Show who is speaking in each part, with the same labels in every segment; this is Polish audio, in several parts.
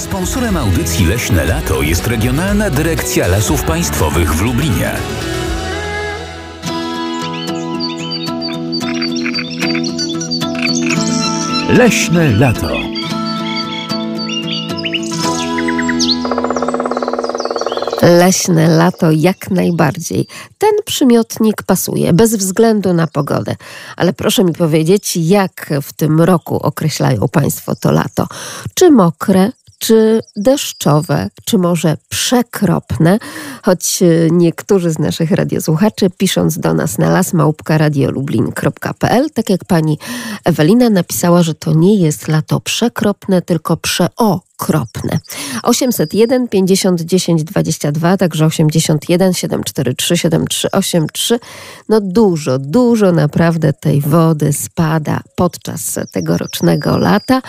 Speaker 1: Sponsorem audycji Leśne Lato jest Regionalna Dyrekcja Lasów Państwowych w Lublinie. Leśne Lato.
Speaker 2: Leśne lato jak najbardziej. Ten przymiotnik pasuje bez względu na pogodę. Ale proszę mi powiedzieć, jak w tym roku określają Państwo to lato? Czy mokre, czy deszczowe, czy może przekropne, choć e, niektórzy z naszych radiosłuchaczy pisząc do nas na lasmałpka.radiolublin.pl, tak jak pani Ewelina napisała, że to nie jest lato przekropne, tylko przeo okropne. 801 50 10 22, także 81 743 7383. No dużo, dużo naprawdę tej wody spada podczas tegorocznego lata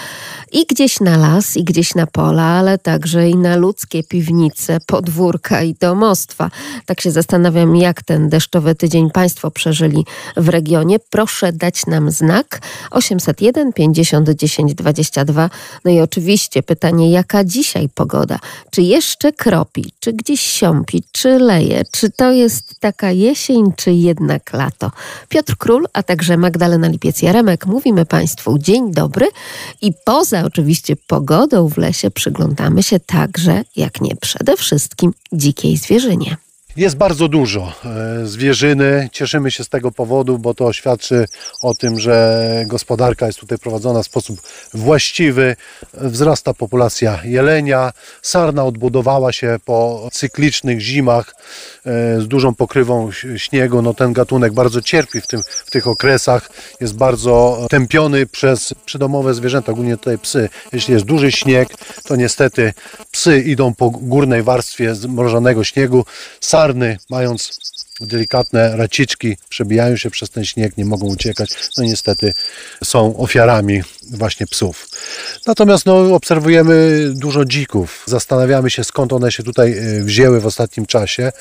Speaker 2: i gdzieś na las, i gdzieś na pola, ale także i na ludzkie piwnice, podwórka i domostwa. Tak się zastanawiam, jak ten deszczowy tydzień Państwo przeżyli w regionie. Proszę dać nam znak 801 50 10 22. No i oczywiście pytanie pytanie, jaka dzisiaj pogoda? Czy jeszcze kropi, czy gdzieś siąpi, czy leje? Czy to jest taka jesień, czy jednak lato? Piotr Król, a także Magdalena Lipiec-Jaremek mówimy Państwu dzień dobry i poza oczywiście pogodą w lesie przyglądamy się także, jak nie przede wszystkim, dzikiej zwierzynie.
Speaker 3: Jest bardzo dużo e, zwierzyny. Cieszymy się z tego powodu, bo to świadczy o tym, że gospodarka jest tutaj prowadzona w sposób właściwy. Wzrasta populacja jelenia. Sarna odbudowała się po cyklicznych zimach e, z dużą pokrywą śniegu. No, ten gatunek bardzo cierpi w, tym, w tych okresach. Jest bardzo tępiony przez przydomowe zwierzęta, głównie tutaj psy. Jeśli jest duży śnieg, to niestety psy idą po górnej warstwie zmrożonego śniegu. Sarny, mając delikatne raciczki, przebijają się przez ten śnieg, nie mogą uciekać. No niestety są ofiarami właśnie psów. Natomiast no, obserwujemy dużo dzików. Zastanawiamy się, skąd one się tutaj y, wzięły w ostatnim czasie,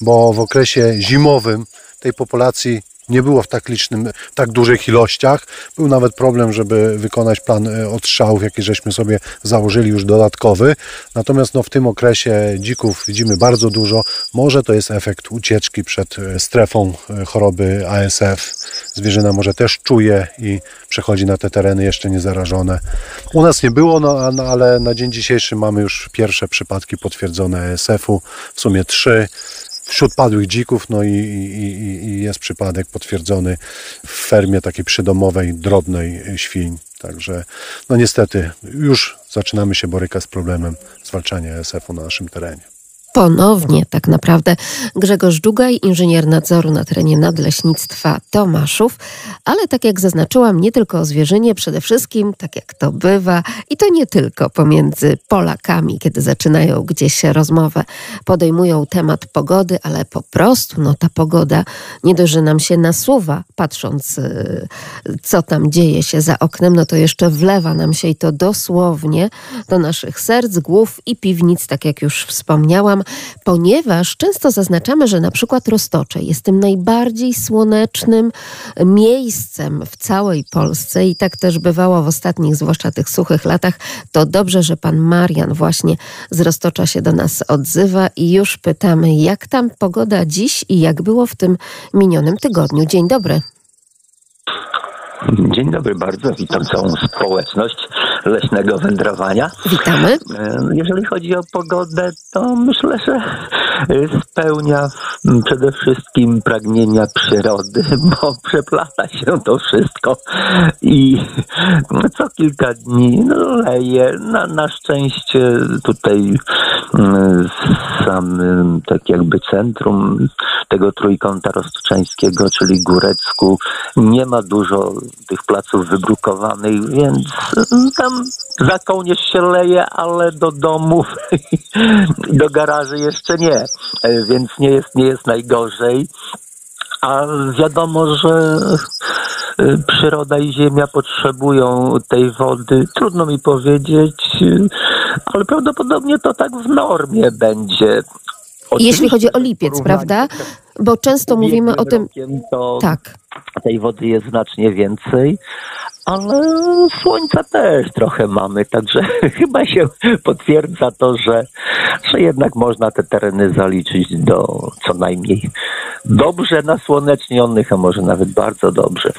Speaker 3: bo w okresie zimowym tej populacji nie było w tak licznym, tak dużych ilościach. Był nawet problem, żeby wykonać plan e, odstrzałów, jaki żeśmy sobie założyli już dodatkowy. Natomiast no, w tym okresie dzików widzimy bardzo dużo. Może to jest efekt ucieczki przed e, strefą e, choroby ASF. Zwierzyna może też czuje i przechodzi na te tereny jeszcze niezarażone. U nas nie było, no, no ale na dzień dzisiejszy mamy już pierwsze przypadki potwierdzone ASF-u, w sumie trzy wśród padłych dzików, no i, i, i, jest przypadek potwierdzony w fermie takiej przydomowej, drobnej świń. Także no niestety już zaczynamy się borykać z problemem zwalczania ASF-u na naszym terenie
Speaker 2: ponownie tak naprawdę Grzegorz Dżugaj, inżynier nadzoru na terenie Nadleśnictwa Tomaszów, ale tak jak zaznaczyłam, nie tylko o zwierzynie, przede wszystkim, tak jak to bywa, i to nie tylko pomiędzy Polakami, kiedy zaczynają gdzieś rozmowę, podejmują temat pogody, ale po prostu no, ta pogoda nie dość, że nam się nasuwa, patrząc y, co tam dzieje się za oknem, no to jeszcze wlewa nam się i to dosłownie do naszych serc, głów i piwnic, tak jak już wspomniałam, ponieważ często zaznaczamy, że na przykład Roztocze jest tym najbardziej słonecznym miejscem w całej Polsce i tak też bywało w ostatnich, zwłaszcza tych suchych latach. To dobrze, że pan Marian właśnie z Roztocza się do nas odzywa i już pytamy, jak tam pogoda dziś i jak było w tym minionym tygodniu. Dzień dobry.
Speaker 4: Dzień dobry bardzo, witam całą społeczność leśnego wędrowania.
Speaker 2: Witamy.
Speaker 4: Jeżeli chodzi o pogodę, to myślę, że spełnia przede wszystkim pragnienia przyrody, bo przeplata się to wszystko i co kilka dni leje. Na, na szczęście tutaj samym tak jakby centrum tego trójkąta roztoczańskiego, czyli Górecku, nie ma dużo tych placów wybrukowanych, więc tam za kołnierz się leje, ale do domów, do garaży jeszcze nie, więc nie jest, nie jest najgorzej. A wiadomo, że przyroda i ziemia potrzebują tej wody. Trudno mi powiedzieć, ale prawdopodobnie to tak w normie będzie.
Speaker 2: Jeśli chodzi o lipiec, prawda? Bo często mówimy o tym. Tak.
Speaker 4: tej wody jest znacznie więcej, ale słońca też trochę mamy, także chyba się potwierdza to, że, że jednak można te tereny zaliczyć do co najmniej dobrze nasłonecznionych, a może nawet bardzo dobrze.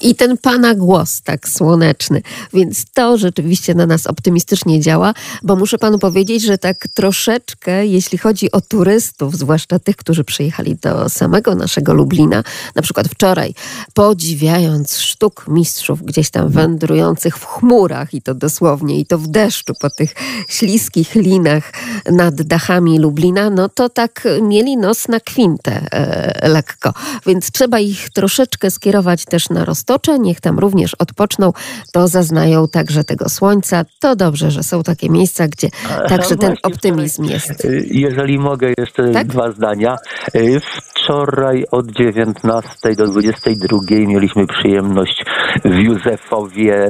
Speaker 2: I ten pana głos tak słoneczny. Więc to rzeczywiście na nas optymistycznie działa, bo muszę panu powiedzieć, że tak troszeczkę, jeśli chodzi o turystów, zwłaszcza tych, którzy przyjechali do samego naszego Lublina, na przykład wczoraj, podziwiając sztuk mistrzów gdzieś tam wędrujących w chmurach i to dosłownie, i to w deszczu po tych śliskich linach nad dachami Lublina, no to tak mieli nos na kwintę e, lekko. Więc trzeba ich troszeczkę skierować też na roztocze, niech tam również odpoczną, to zaznają także tego słońca. To dobrze, że są takie miejsca, gdzie także ten optymizm jest.
Speaker 4: Y, Jeżeli mogę, jeszcze
Speaker 2: Tak?
Speaker 4: dwa zdania. Y, Wczoraj od 19 do 22 mieliśmy przyjemność w Józefowie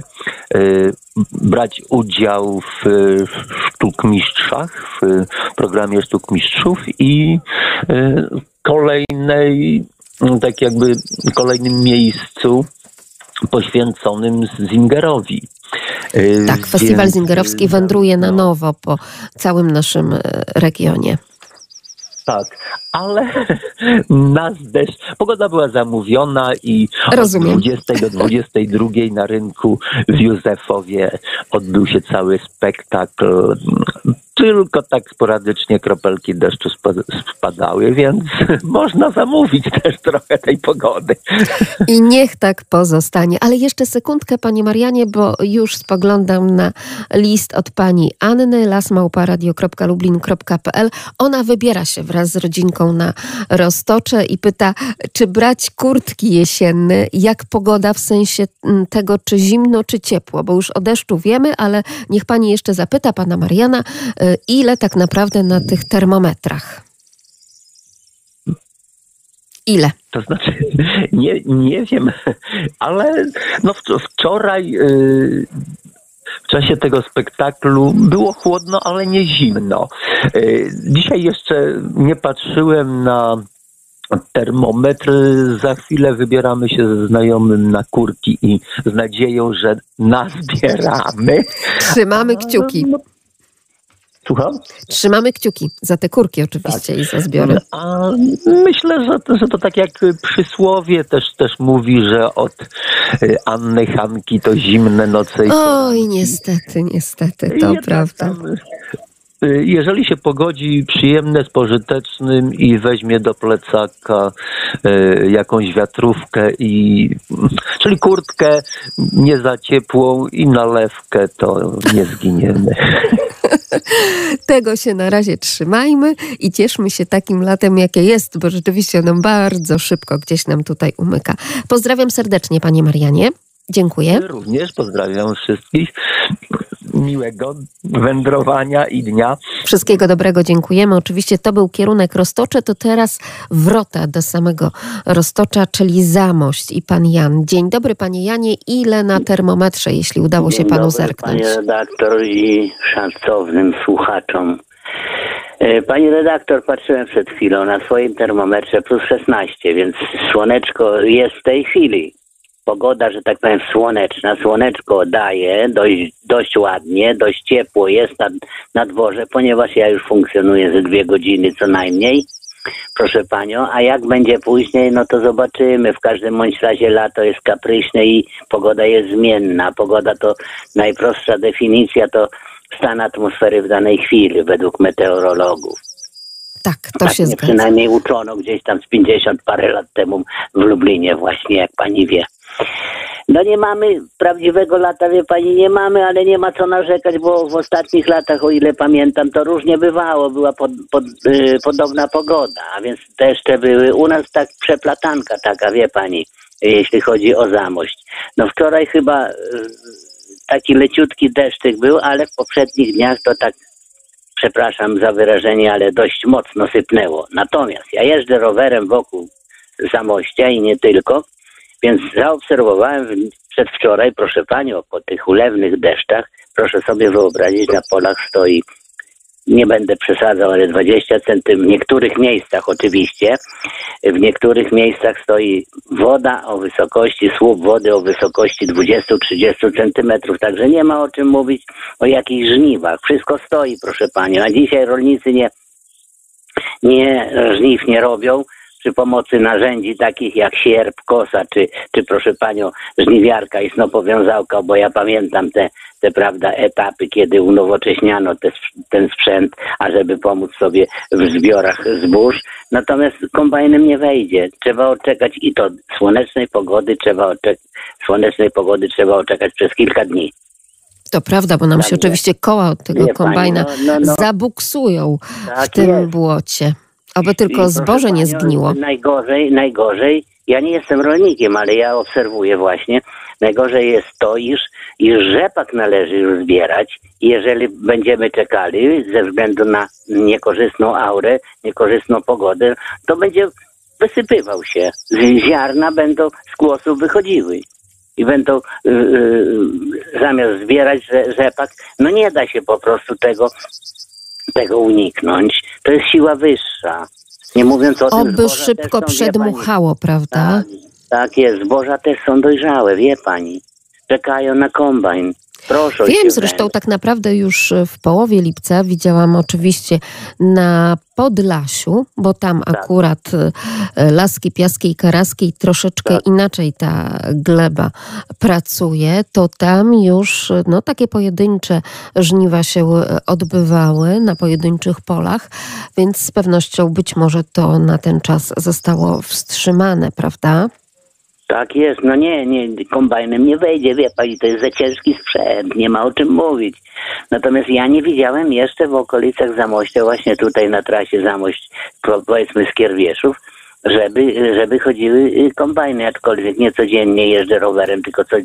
Speaker 4: y, brać udział w sztukmistrzach, w programie sztukmistrzów i kolejnej, tak jakby kolejnym miejscu poświęconym Zingerowi. Y,
Speaker 2: Tak, festiwal
Speaker 4: więc-
Speaker 2: zingerowski wędruje na
Speaker 4: no.
Speaker 2: nowo po całym naszym e, regionie.
Speaker 4: Tak, ale nas deszcz. Pogoda była zamówiona i
Speaker 2: Rozumiem.
Speaker 4: od 20 do 22 na rynku w Józefowie odbył się cały spektakl. Tylko tak sporadycznie kropelki deszczu spa- spadały, więc można zamówić też trochę tej pogody.
Speaker 2: I niech tak pozostanie. Ale jeszcze sekundkę, Panie Marianie, bo już spoglądam na list od Pani Anny, lasmałparadio.lublin.pl. Ona wybiera się wraz z rodzinką na Roztocze i pyta, czy brać kurtki jesienne, jak pogoda w sensie mm, tego, czy zimno, czy ciepło, bo już o deszczu wiemy, ale niech Pani jeszcze zapyta Pana Mariana, ile tak naprawdę na tych termometrach? Ile?
Speaker 4: To znaczy, nie, nie wiem, ale no wczo- wczoraj yy, w czasie tego spektaklu było chłodno, ale nie zimno. Yy, dzisiaj jeszcze nie patrzyłem na termometr. Za chwilę wybieramy się ze znajomym na kurki i z nadzieją, że nazbieramy.
Speaker 2: Trzymamy kciuki.
Speaker 4: No, Słucham?
Speaker 2: Trzymamy kciuki za te kurki oczywiście i za zbiory.
Speaker 4: A myślę, że to, że to tak jak przysłowie też, też mówi, że od y, Anny Hanki to zimne noce. i
Speaker 2: Oj, niestety, niestety, to
Speaker 4: Jednak
Speaker 2: prawda.
Speaker 4: tam, y, Jeżeli się pogodzi przyjemne z pożytecznym i weźmie do plecaka y, jakąś wiatrówkę i czyli kurtkę nie za ciepłą i nalewkę, to nie zginiemy.
Speaker 2: Tego się na razie trzymajmy i cieszmy się takim latem, jakie jest, bo rzeczywiście nam bardzo szybko gdzieś nam tutaj umyka. Pozdrawiam serdecznie, Panie Marianie. Dziękuję.
Speaker 4: Również pozdrawiam wszystkich. Miłego wędrowania i dnia.
Speaker 2: Wszystkiego dobrego, dziękujemy. Oczywiście to był kierunek Roztocze, to teraz wrota do samego Roztocza, czyli Zamość i Pan Jan. Dzień dobry, Panie Janie. Ile na termometrze, jeśli udało się
Speaker 5: Dzień
Speaker 2: Panu
Speaker 5: dobry,
Speaker 2: zerknąć?
Speaker 5: Panie redaktor i szacownym słuchaczom. E, Pani redaktor, patrzyłem przed chwilą na swoim termometrze plus 16, więc słoneczko jest w tej chwili. Pogoda, że tak powiem, słoneczna. Słoneczko daje dość, dość ładnie, dość ciepło jest na, na dworze, ponieważ ja już funkcjonuję ze dwie godziny co najmniej. Proszę panią, a jak będzie później, no to zobaczymy. W każdym bądź razie lato jest kapryśne i pogoda jest zmienna. Pogoda to najprostsza definicja to stan atmosfery w danej chwili według meteorologów.
Speaker 2: Tak, to
Speaker 5: tak
Speaker 2: się zgadza.
Speaker 5: przynajmniej uczono gdzieś tam z 50 parę lat temu w Lublinie właśnie, jak pani wie. No nie mamy prawdziwego lata, wie pani, nie mamy, ale nie ma co narzekać, bo w ostatnich latach, o ile pamiętam, to różnie bywało, była pod, pod, y, podobna pogoda, a więc deszcze były. U nas tak przeplatanka taka, wie pani, jeśli chodzi o zamość. No wczoraj chyba y, taki leciutki deszczyk był, ale w poprzednich dniach to tak przepraszam za wyrażenie, ale dość mocno sypnęło. Natomiast ja jeżdżę rowerem wokół Zamościa i nie tylko, więc zaobserwowałem przedwczoraj, proszę panią, po tych ulewnych deszczach, proszę sobie wyobrazić, na polach stoi nie będę przesadzał, ale 20 centymetrów, w niektórych miejscach oczywiście, w niektórych miejscach stoi woda o wysokości, słup wody o wysokości 20-30 centymetrów, także nie ma o czym mówić o jakichś żniwach. Wszystko stoi, proszę Pani, a dzisiaj rolnicy nie, nie żniw nie robią, przy pomocy narzędzi takich jak sierp, kosa, czy, czy proszę panią, żniwiarka i snopowiązałka, bo ja pamiętam te, te prawda, etapy, kiedy unowocześniano te, ten sprzęt, ażeby pomóc sobie w zbiorach zbóż. Natomiast kombajnem nie wejdzie. Trzeba odczekać i to słonecznej pogody trzeba odczekać, słonecznej pogody trzeba odczekać przez kilka dni.
Speaker 2: To prawda, bo nam się oczywiście koła od tego
Speaker 5: Wie pani,
Speaker 2: kombajna
Speaker 5: no, no, no.
Speaker 2: zabuksują w
Speaker 5: Tak
Speaker 2: tym
Speaker 5: jest.
Speaker 2: błocie. Oby tylko
Speaker 5: I
Speaker 2: zboże nie zgniło.
Speaker 5: Najgorzej, najgorzej, ja nie jestem rolnikiem, ale ja obserwuję właśnie, najgorzej jest to, iż, iż rzepak należy już zbierać jeżeli będziemy czekali ze względu na niekorzystną aurę, niekorzystną pogodę, to będzie wysypywał się. Ziarna będą z kłosów wychodziły. I będą y, y, zamiast zbierać rze- rzepak, no nie da się po prostu tego tego uniknąć. To jest siła wyższa. Nie mówiąc o tym,
Speaker 2: Oby szybko przedmuchało, prawda?
Speaker 5: Tak, tak jest, zboża też są dojrzałe, wie pani. Czekają na kombajn. Proszę
Speaker 2: Wiem zresztą tak naprawdę już w połowie lipca widziałam oczywiście na Podlasiu, bo tam
Speaker 5: Tak.
Speaker 2: akurat e, laski, piaski i karaski troszeczkę
Speaker 5: Tak.
Speaker 2: inaczej ta gleba pracuje, to tam już e, no, takie pojedyncze żniwa się e, odbywały na pojedynczych polach, więc z pewnością być może to na ten czas zostało wstrzymane, prawda?
Speaker 5: Tak jest, no nie, nie, kombajnem nie wejdzie, wie pani, to jest za ciężki sprzęt, nie ma o czym mówić. Natomiast ja nie widziałem jeszcze w okolicach Zamościa, właśnie tutaj na trasie Zamość, po- powiedzmy z Kierwieszów, żeby, żeby chodziły y, kombajny, aczkolwiek nie codziennie jeżdżę rowerem, tylko co,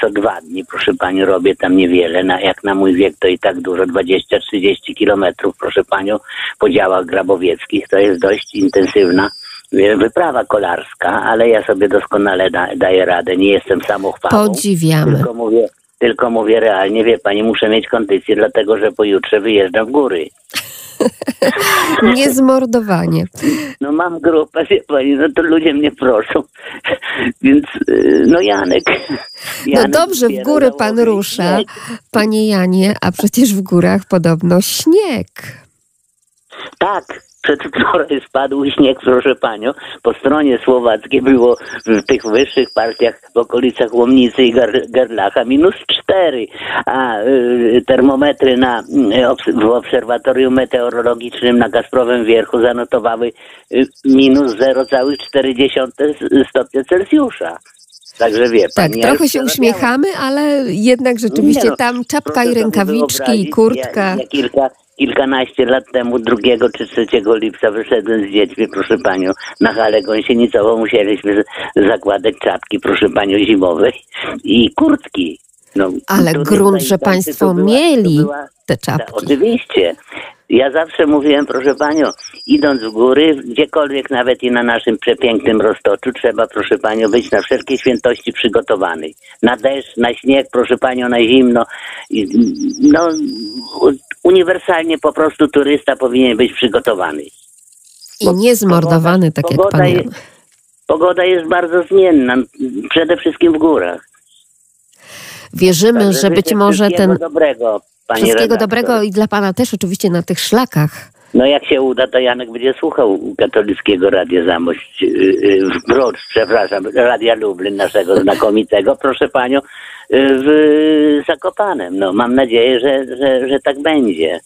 Speaker 5: co dwa dni, proszę pani, robię tam niewiele, na, jak na mój wiek to i tak dużo, 20-30 kilometrów, proszę panią, po działach grabowieckich, to jest dość intensywna wyprawa kolarska, ale ja sobie doskonale da, daję radę, nie jestem samochwałą.
Speaker 2: Podziwiamy.
Speaker 5: Tylko mówię, tylko mówię realnie, wie pani, muszę mieć kondycję, dlatego że pojutrze wyjeżdżam w góry.
Speaker 2: Niezmordowanie.
Speaker 5: No mam grupę, wie pani, no to ludzie mnie proszą. Więc, y, no Janek.
Speaker 2: No
Speaker 5: Janek
Speaker 2: dobrze, w góry pan rusza, panie Janie, a przecież w górach podobno śnieg.
Speaker 5: Tak, przedwczoraj spadł śnieg, proszę panią. Po stronie słowackiej było w tych wyższych partiach w okolicach Łomnicy i Gar Garlacha minus cztery, a y, termometry na, y, w obserwatorium meteorologicznym na Kasprowym Wierchu zanotowały y, minus 0,4 stopnia Celsjusza. Także wie
Speaker 2: Tak,
Speaker 5: pani. ja
Speaker 2: trochę się uśmiechamy, ale jednak rzeczywiście
Speaker 5: no,
Speaker 2: tam czapka i rękawiczki i kurtka.
Speaker 5: Ja, ja kilka, kilkanaście lat temu, 2 czy 3 lipca wyszedłem z dziećmi, proszę panią, na halę gąsienicową musieliśmy zakładać czapki, proszę panią, zimowej i kurtki. No,
Speaker 2: Ale grunt, że państwo
Speaker 5: była-
Speaker 2: mieli
Speaker 5: była-
Speaker 2: te czapki.
Speaker 5: Oczywiście. Ja zawsze mówiłem, proszę panią, idąc w góry, gdziekolwiek nawet i na naszym przepięknym roztoczu, trzeba, proszę panią, być na wszelkie świętości przygotowanej. Na deszcz, na śnieg, proszę panią, na zimno. No, uniwersalnie po prostu turysta powinien być przygotowany.
Speaker 2: I niezmordowany, tak jak
Speaker 5: pogoda
Speaker 2: pan
Speaker 5: jest-. Pogoda jest bardzo zmienna, przede wszystkim w górach.
Speaker 2: Wierzymy,
Speaker 5: Także
Speaker 2: że być może ten...
Speaker 5: dobrego, pani
Speaker 2: Wszystkiego
Speaker 5: redaktor.
Speaker 2: dobrego i dla pana też oczywiście na tych szlakach.
Speaker 5: No jak się uda, to Janek będzie słuchał katolickiego Radia Zamość, yy, yy, w Brocz, przepraszam, Radia Lublin naszego znakomitego, proszę panią, yy, w Zakopanem. No mam nadzieję, że, że, że tak będzie.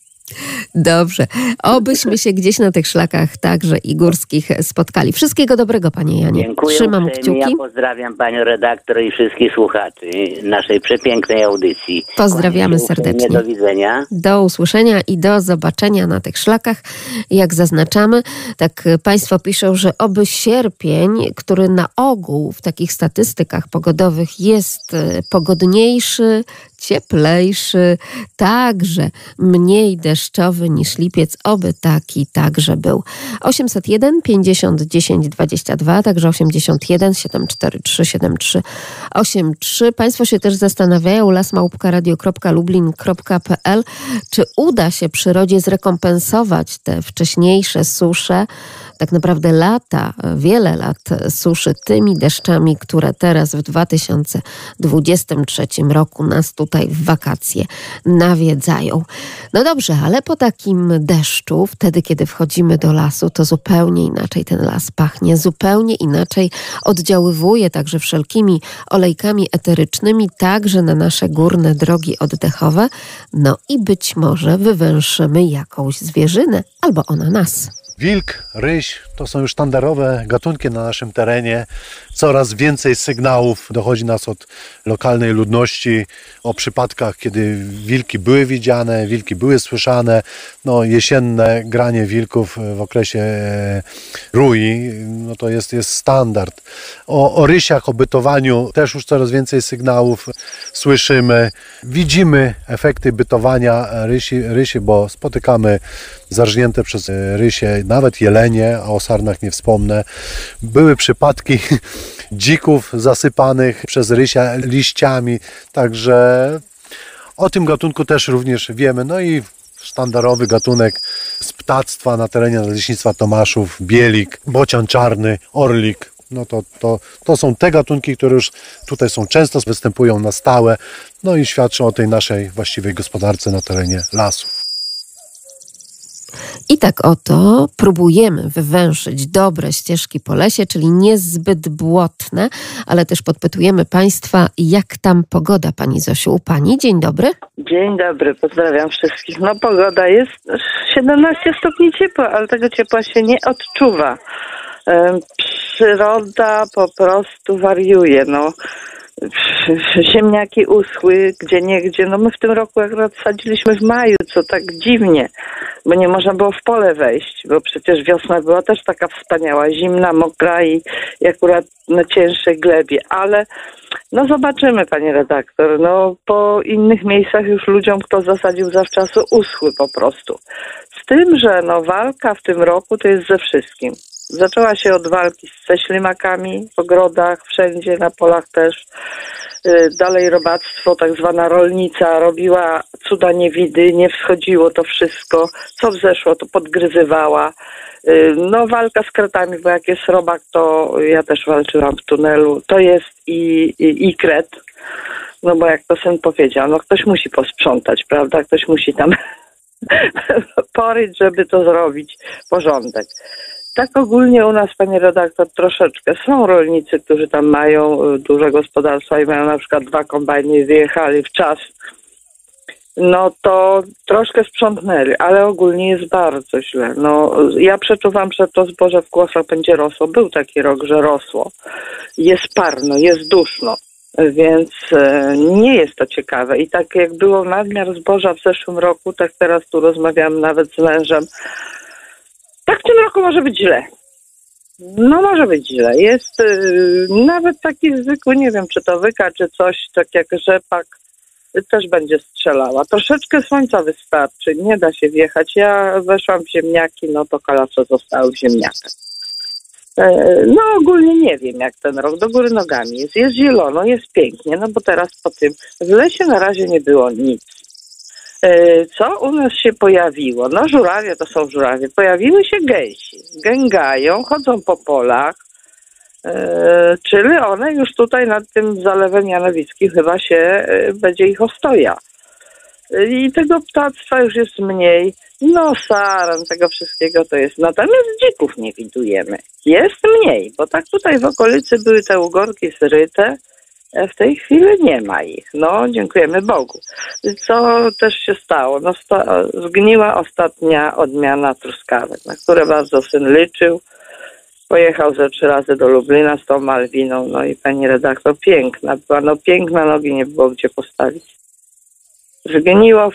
Speaker 2: Dobrze. Obyśmy się gdzieś na tych szlakach także i górskich spotkali. Wszystkiego dobrego, panie Janie.
Speaker 5: Dziękuję
Speaker 2: Trzymam kciuki.
Speaker 5: Ja pozdrawiam panią redaktor i wszystkich słuchaczy naszej przepięknej audycji.
Speaker 2: Pozdrawiamy serdecznie.
Speaker 5: Do widzenia.
Speaker 2: Do usłyszenia i do zobaczenia na tych szlakach. Jak zaznaczamy, tak Państwo piszą, że oby sierpień, który na ogół w takich statystykach pogodowych jest y, pogodniejszy, cieplejszy, także mniej deszczowy niż lipiec, oby taki także był. 801 50 10 22, także 81 743 7383. Państwo się też zastanawiają, lasmałpkaradio.lublin.pl, czy uda się przyrodzie zrekompensować te wcześniejsze susze, tak naprawdę lata, wiele lat suszy tymi deszczami, które teraz w 2023 roku nas tutaj w wakacje nawiedzają. No dobrze, ale po takim deszczu, wtedy kiedy wchodzimy do lasu, to zupełnie inaczej ten las pachnie, zupełnie inaczej oddziaływuje także wszelkimi olejkami eterycznymi, także na nasze górne drogi oddechowe. No i być może wywęszymy jakąś zwierzynę albo ona nas.
Speaker 3: Wilk, ryś to są już sztandarowe gatunki na naszym terenie. Coraz więcej sygnałów dochodzi nas od lokalnej ludności o przypadkach, kiedy wilki były widziane, wilki były słyszane. No, jesienne granie wilków w okresie e, rui no to jest, jest standard. O, o rysiach, o bytowaniu też już coraz więcej sygnałów słyszymy. Widzimy efekty bytowania rysi, rysi bo spotykamy zarżnięte przez rysie nawet jelenie, a o sarnach nie wspomnę. Były przypadki dzików zasypanych przez rysia liściami, także o tym gatunku też również wiemy. No i sztandarowy gatunek z ptactwa na terenie Nadleśnictwa Tomaszów, bielik, bocian czarny, orlik. No to, to, to są te gatunki, które już tutaj są często, występują na stałe, no i świadczą o tej naszej właściwej gospodarce na terenie lasów.
Speaker 2: I tak oto próbujemy wywęszyć dobre ścieżki po lesie, czyli niezbyt błotne, ale też podpytujemy Państwa, jak tam pogoda, Pani Zosiu, u Pani. Dzień dobry.
Speaker 6: Dzień dobry, pozdrawiam wszystkich. No pogoda jest 17 stopni ciepła, ale tego ciepła się nie odczuwa. Przyroda po prostu wariuje. No ziemniaki uschły gdzie niegdzie. No my w tym roku akurat sadziliśmy w maju, co tak dziwnie, bo nie można było w pole wejść, bo przecież wiosna była też taka wspaniała, zimna, mokra i, i akurat na cięższej glebie, ale no zobaczymy, panie redaktor. No po innych miejscach już ludziom, kto zasadził zawczasu, uschły po prostu. Z tym, że no walka w tym roku to jest ze wszystkim. Zaczęła się od walki ze ślimakami w ogrodach, wszędzie, na polach też. Y, dalej robactwo, tak zwana rolnica, robiła cuda niewidy, nie wschodziło to wszystko. Co wzeszło, to podgryzywała. Y, no walka z kretami, bo jak jest robak, to ja też walczyłam w tunelu. To jest i, i, i kret. No bo jak to syn powiedział, no ktoś musi posprzątać, prawda? Ktoś musi tam poryć, żeby to zrobić porządek. Tak ogólnie u nas, panie redaktor, troszeczkę. Są rolnicy, którzy tam mają y, duże gospodarstwa i mają na przykład dwa kombajny i wyjechali w czas. No to troszkę sprzątnęli, ale ogólnie jest bardzo źle. No, ja przeczuwam, że to zboże w kłosach będzie rosło. Był taki rok, że rosło. Jest parno, jest duszno, więc e, nie jest to ciekawe. I tak jak było nadmiar zboża w zeszłym roku, tak teraz tu rozmawiam nawet z mężem, tak w tym roku może być źle. No może być źle. Jest yy, nawet taki zwykły, nie wiem czy to wyka, czy coś, tak jak rzepak, też będzie strzelała. Troszeczkę słońca wystarczy, nie da się wjechać. Ja weszłam w ziemniaki, no to kalacze zostały w ziemniakach. E, no ogólnie nie wiem jak ten rok, do góry nogami jest. Jest zielono, jest pięknie, no bo teraz po tym w lesie na razie nie było nic. E, co u nas się pojawiło? No żurawie to są żurawie. Pojawiły się gęsi. Gęgają, chodzą po polach, e, czyli one już tutaj nad tym zalewem Janowickim chyba się e, będzie ich ostoja. I tego ptactwa już jest mniej. No saran, tego wszystkiego to jest. Natomiast dzików nie widujemy. Jest mniej, bo tak tutaj w okolicy były te ugorki zryte, w tej chwili nie ma ich. No, dziękujemy Bogu. Co też się stało? No, sta- zgniła ostatnia odmiana truskawek, na które bardzo syn liczył. Pojechał ze trzy razy do Lublina z tą Malwiną, no i pani redaktor piękna była, no piękna, nogi nie było gdzie postawić. Zgniło,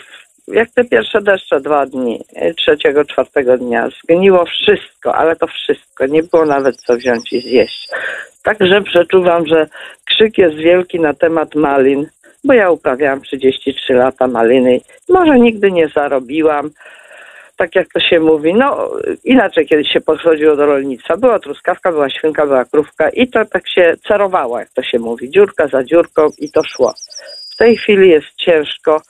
Speaker 6: jak te pierwsze deszcze dwa dni, trzeciego, czwartego dnia, zgniło wszystko, ale to wszystko, nie było nawet co wziąć i zjeść. Także przeczuwam, że krzyk jest wielki na temat malin, bo ja uprawiałam 33 lata maliny. Może nigdy nie zarobiłam, tak jak to się mówi. No inaczej kiedyś się podchodziło do rolnictwa. Była truskawka, była świnka, była krówka i to tak się cerowało, jak to się mówi. Dziurka za dziurką i to szło. W tej chwili jest ciężko.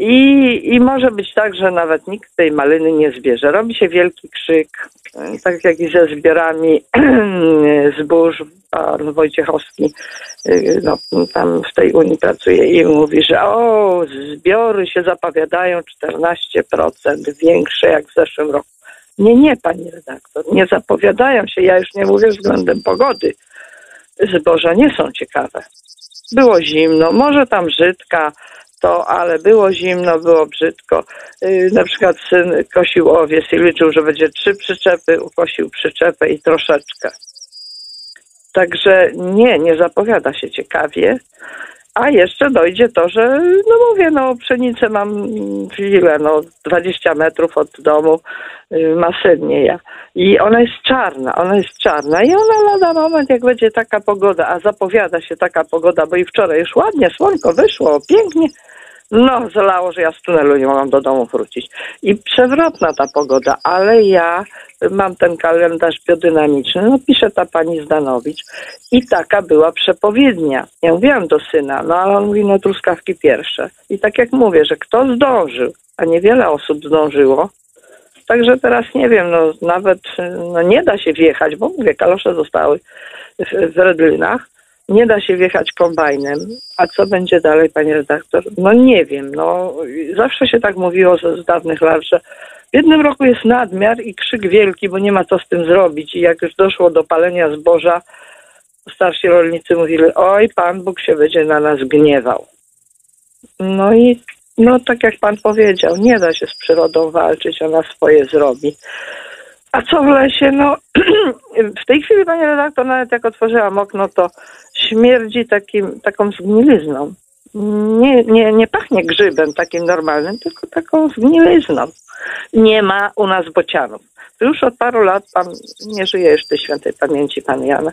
Speaker 6: I, I może być tak, że nawet nikt tej maliny nie zbierze. Robi się wielki krzyk, tak jak i ze zbiorami zbóż. Pan Wojciechowski no, tam w tej Unii pracuje i mówi, że o, zbiory się zapowiadają 14% większe jak w zeszłym roku. Nie, nie, pani redaktor, nie zapowiadają się. Ja już nie mówię względem pogody. Zboża nie są ciekawe. Było zimno, może tam żydka, to, ale było zimno, było brzydko. Yy, na przykład syn kosił owiec i liczył, że będzie trzy przyczepy, ukosił przyczepę i troszeczkę. Także nie, nie zapowiada się ciekawie. A jeszcze dojdzie to, że, no mówię, no pszenicę mam ile, no 20 metrów od domu, yy, masynnie ja. I ona jest czarna, ona jest czarna i ona lada moment, jak będzie taka pogoda, a zapowiada się taka pogoda, bo i wczoraj już ładnie, słonko wyszło, pięknie, no, zalało, że ja z tunelu nie mogłam do domu wrócić. I przewrotna ta pogoda, ale ja mam ten kalendarz biodynamiczny, no pisze ta pani Zdanowicz i taka była przepowiednia. Ja mówiłam do syna, no ale on mówi, no truskawki pierwsze. I tak jak mówię, że kto zdążył, a niewiele osób zdążyło, Także teraz nie wiem, no nawet no nie da się wjechać, bo mówię, kalosze zostały w, w Redlinach nie da się wjechać kombajnem. A co będzie dalej, panie redaktor? No nie wiem. No, zawsze się tak mówiło z, z dawnych lat, że w jednym roku jest nadmiar i krzyk wielki, bo nie ma co z tym zrobić. I jak już doszło do palenia zboża, starsi rolnicy mówili, oj, Pan Bóg się będzie na nas gniewał. No i no tak jak Pan powiedział, nie da się z przyrodą walczyć, ona swoje zrobi. A co w lesie? No w tej chwili, panie redaktor, nawet jak otworzyłam okno, to śmierdzi takim, taką zgnilizną. Nie, nie, nie pachnie grzybem takim normalnym, tylko taką zgnilizną. Nie ma u nas bocianów. Już od paru lat, pan nie żyje tej świętej pamięci, pan Jan,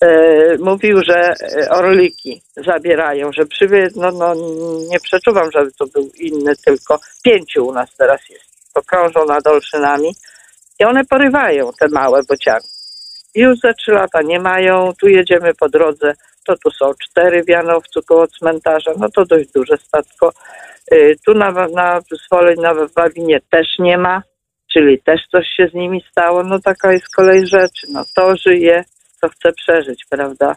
Speaker 6: e, mówił, że orliki zabierają, że przyby, no, no nie przeczuwam, żeby to był inny, tylko pięciu u nas teraz jest. Pokrążą nad olszynami i one porywają te małe bociany. Już za trzy lata nie mają, tu jedziemy po drodze, to tu są cztery w Janowcu koło cmentarza, no to dość duże statko. Y, tu na, na Zwoleń, na Wawinie też nie ma, czyli też coś się z nimi stało. No taka jest kolej rzeczy. No to żyje, to chce przeżyć, prawda?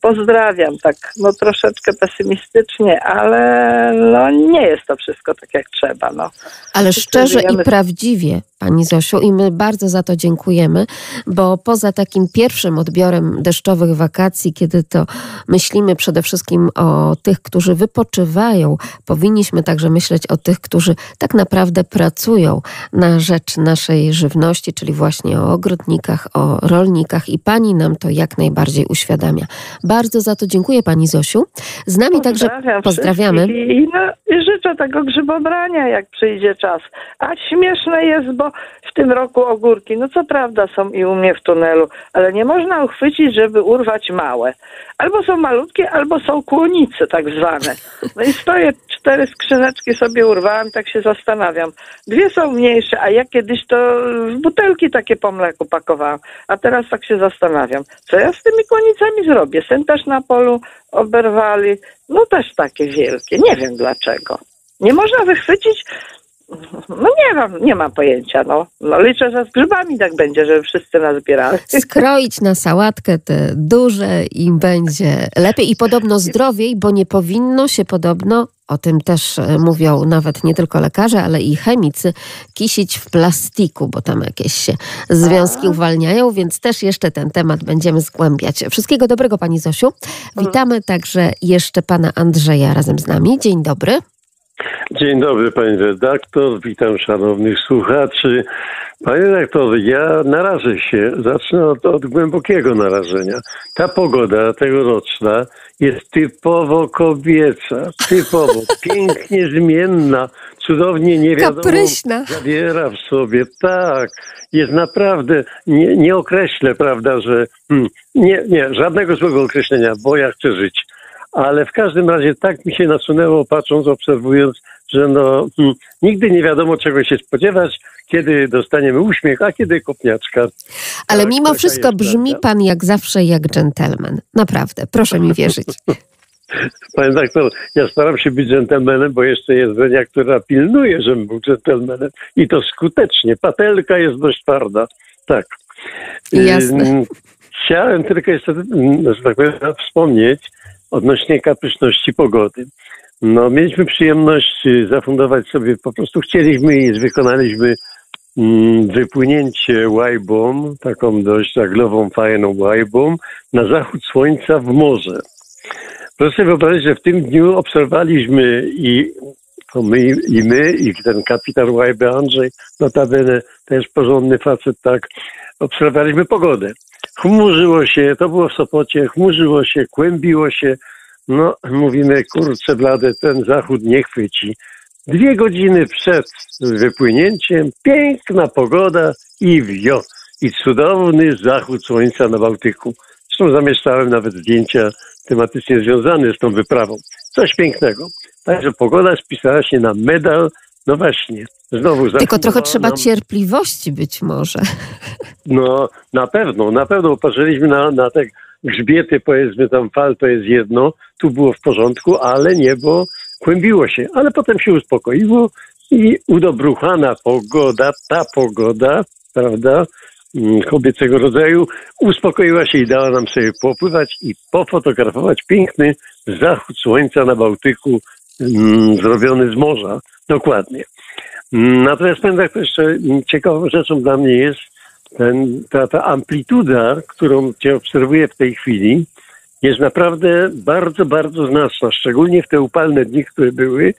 Speaker 6: Pozdrawiam, tak no troszeczkę pesymistycznie, ale no nie jest to wszystko tak jak trzeba. No.
Speaker 2: Ale szczerze i prawdziwie Pani Zosiu, i my bardzo za to dziękujemy, bo poza takim pierwszym odbiorem deszczowych wakacji, kiedy to myślimy przede wszystkim o tych, którzy wypoczywają, powinniśmy także myśleć o tych, którzy tak naprawdę pracują na rzecz naszej żywności, czyli właśnie o ogrodnikach, o rolnikach i Pani nam to jak najbardziej uświadamia. Bardzo za to dziękuję Pani Zosiu. Z nami także pozdrawiamy.
Speaker 6: I, no, I życzę tego grzybobrania, jak przyjdzie czas. A śmieszne jest, bo w tym roku ogórki, no co prawda są i u mnie w tunelu, ale nie można uchwycić, żeby urwać małe. Albo są malutkie, albo są kłonice tak zwane. No i stoję, cztery skrzyneczki sobie urwałam, tak się zastanawiam. Dwie są mniejsze, a ja kiedyś to w butelki takie po mleku pakowałam. A teraz tak się zastanawiam, co ja z tymi kłonicami zrobię? Syn też na polu oberwali, no też takie wielkie. Nie wiem dlaczego. Nie można wychwycić no nie mam, nie mam pojęcia. No. no liczę, że z grzybami tak będzie, żeby wszyscy nazbierali.
Speaker 2: Skroić na sałatkę te duże i będzie lepiej i podobno zdrowiej, bo nie powinno się podobno o tym też e, mówią nawet nie tylko lekarze, ale i chemicy, kisić w plastiku, bo tam jakieś się związki uwalniają, więc też jeszcze ten temat będziemy zgłębiać. Wszystkiego dobrego Pani Zosiu. Witamy także jeszcze Pana Andrzeja razem z nami. Dzień dobry.
Speaker 7: Dzień dobry, panie redaktor, witam szanownych słuchaczy. Panie redaktor, ja narażę się, zacznę od, od, głębokiego narażenia. Ta pogoda tegoroczna jest typowo kobieca, typowo, pięknie zmienna, cudownie nie wiadomo,
Speaker 2: Kapryśna.
Speaker 7: zawiera w sobie, tak, jest naprawdę, nie, nie określę, prawda, że hmm, nie, nie, żadnego złego określenia, bo ja chcę żyć ale w każdym razie tak mi się nasunęło, patrząc, obserwując, że no, hmm, nigdy nie wiadomo czego się spodziewać, kiedy dostaniemy uśmiech, a kiedy kopniaczka.
Speaker 2: Ale
Speaker 7: Tak,
Speaker 2: mimo wszystko
Speaker 7: jest
Speaker 2: brzmi
Speaker 7: prawda.
Speaker 2: pan jak zawsze jak dżentelmen. Naprawdę, proszę mi wierzyć.
Speaker 7: Panie doktor, ja staram się być dżentelmenem, bo jeszcze jest Żenia, która pilnuje, żebym był dżentelmenem i to skutecznie. Patelka jest dość twarda. Tak.
Speaker 2: Jasne.
Speaker 7: Chciałem tylko jeszcze, ym, że tak powiem, wspomnieć odnośnie kapryśności pogody. No, mieliśmy przyjemność y, zafundować sobie, po prostu chcieliśmy i wykonaliśmy mm, wypłynięcie łajbą, taką dość żaglową, fajną łajbą, na zachód słońca w morze. Proszę wyobrazić, że w tym dniu obserwowaliśmy i to my, i my, i ten kapitan łajby Andrzej, notabene też porządny facet, tak, obserwowaliśmy pogodę. Chmurzyło się, to było w Sopocie, chmurzyło się, kłębiło się. No, mówimy, kurczę blade, ten zachód nie chwyci. Dwie godziny przed wypłynięciem, piękna pogoda i wio. I cudowny zachód słońca na Bałtyku. Zresztą zamieszczałem nawet zdjęcia tematycznie związane z tą wyprawą. Coś pięknego. Także pogoda spisała się na medal. No właśnie, znowu
Speaker 2: Tylko trochę trzeba
Speaker 7: nam-
Speaker 2: cierpliwości być może.
Speaker 7: no na pewno, na pewno patrzyliśmy na, na te grzbiety, powiedzmy tam fal to jest jedno, tu było w porządku, ale niebo kłębiło się, ale potem się uspokoiło i udobruchana pogoda, ta pogoda, prawda, kobiecego rodzaju, uspokoiła się i dała nam sobie popływać i pofotografować piękny zachód słońca na Bałtyku, mm, zrobiony z morza, dokładnie. Natomiast powiem tak, jeszcze mm, ciekawą rzeczą dla mnie jest ten, ta, ta amplituda, którą cię obserwuję w tej chwili, jest naprawdę bardzo, bardzo znaczna. Szczególnie w te upalne dni, które były,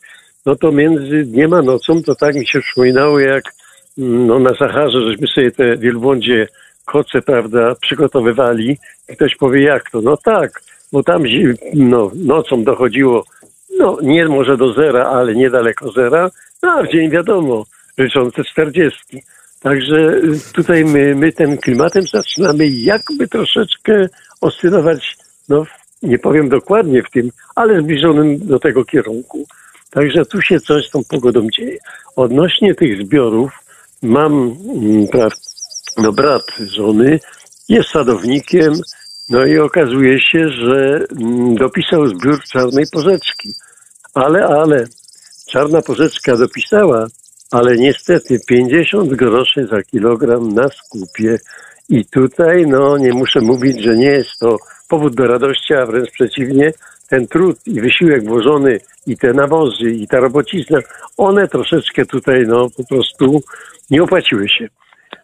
Speaker 7: no to między dniem a nocą to tak mi się przypominało, jak mm, no, na Saharze, żeśmy sobie te wielbłądzie koce, prawda, przygotowywali. Ktoś powie, jak to? No tak, bo tam no, nocą dochodziło, no nie może do zera, ale niedaleko zera, no a w dzień wiadomo, ryczące czterdziestki. Także y, tutaj my, my tym klimatem zaczynamy jakby troszeczkę oscylować, no nie powiem dokładnie w tym, ale zbliżonym do tego kierunku. Także tu się coś z tą pogodą dzieje. Odnośnie tych zbiorów mam mm, pra, no brat żony, jest sadownikiem, no i okazuje się, że mm, dopisał zbiór czarnej porzeczki. Ale, ale, czarna porzeczka dopisała, ale niestety 50 groszy za kilogram na skupie. I tutaj, no, nie muszę mówić, że nie jest to powód do radości, a wręcz przeciwnie, ten trud i wysiłek włożony i te nawozy i ta robocizna, one troszeczkę tutaj, no, po prostu nie opłaciły się.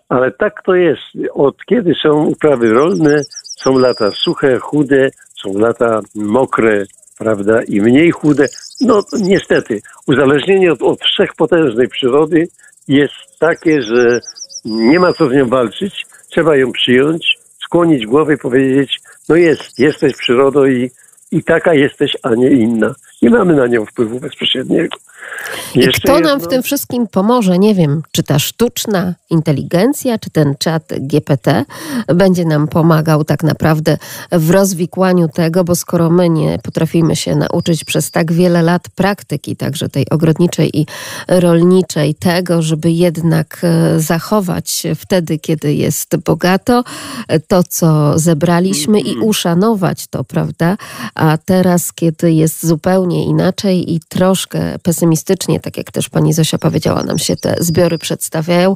Speaker 7: Ale tak to jest. Od kiedy są uprawy rolne, są lata suche, chude, są lata mokre, prawda, i mniej chude. No niestety, uzależnienie od, od wszechpotężnej przyrody jest takie, że nie ma co z nią walczyć, trzeba ją przyjąć, skłonić głowę i powiedzieć, no jest, jesteś przyrodą i, i taka jesteś, a nie inna. Nie mamy na nią wpływu bezpośredniego.
Speaker 2: I kto nam w
Speaker 7: jedno-
Speaker 2: tym wszystkim pomoże? Nie wiem, czy ta sztuczna inteligencja, czy ten czat GPT będzie nam pomagał tak naprawdę w rozwikłaniu tego, bo skoro my nie potrafimy się nauczyć przez tak wiele lat praktyki, także tej ogrodniczej i rolniczej, tego, żeby jednak e, zachować wtedy, kiedy jest bogato, e, to, co zebraliśmy i uszanować to, prawda? A teraz, kiedy jest zupełnie inaczej i troszkę pesymistycznie, tak jak też pani Zosia powiedziała, nam się te zbiory przedstawiają,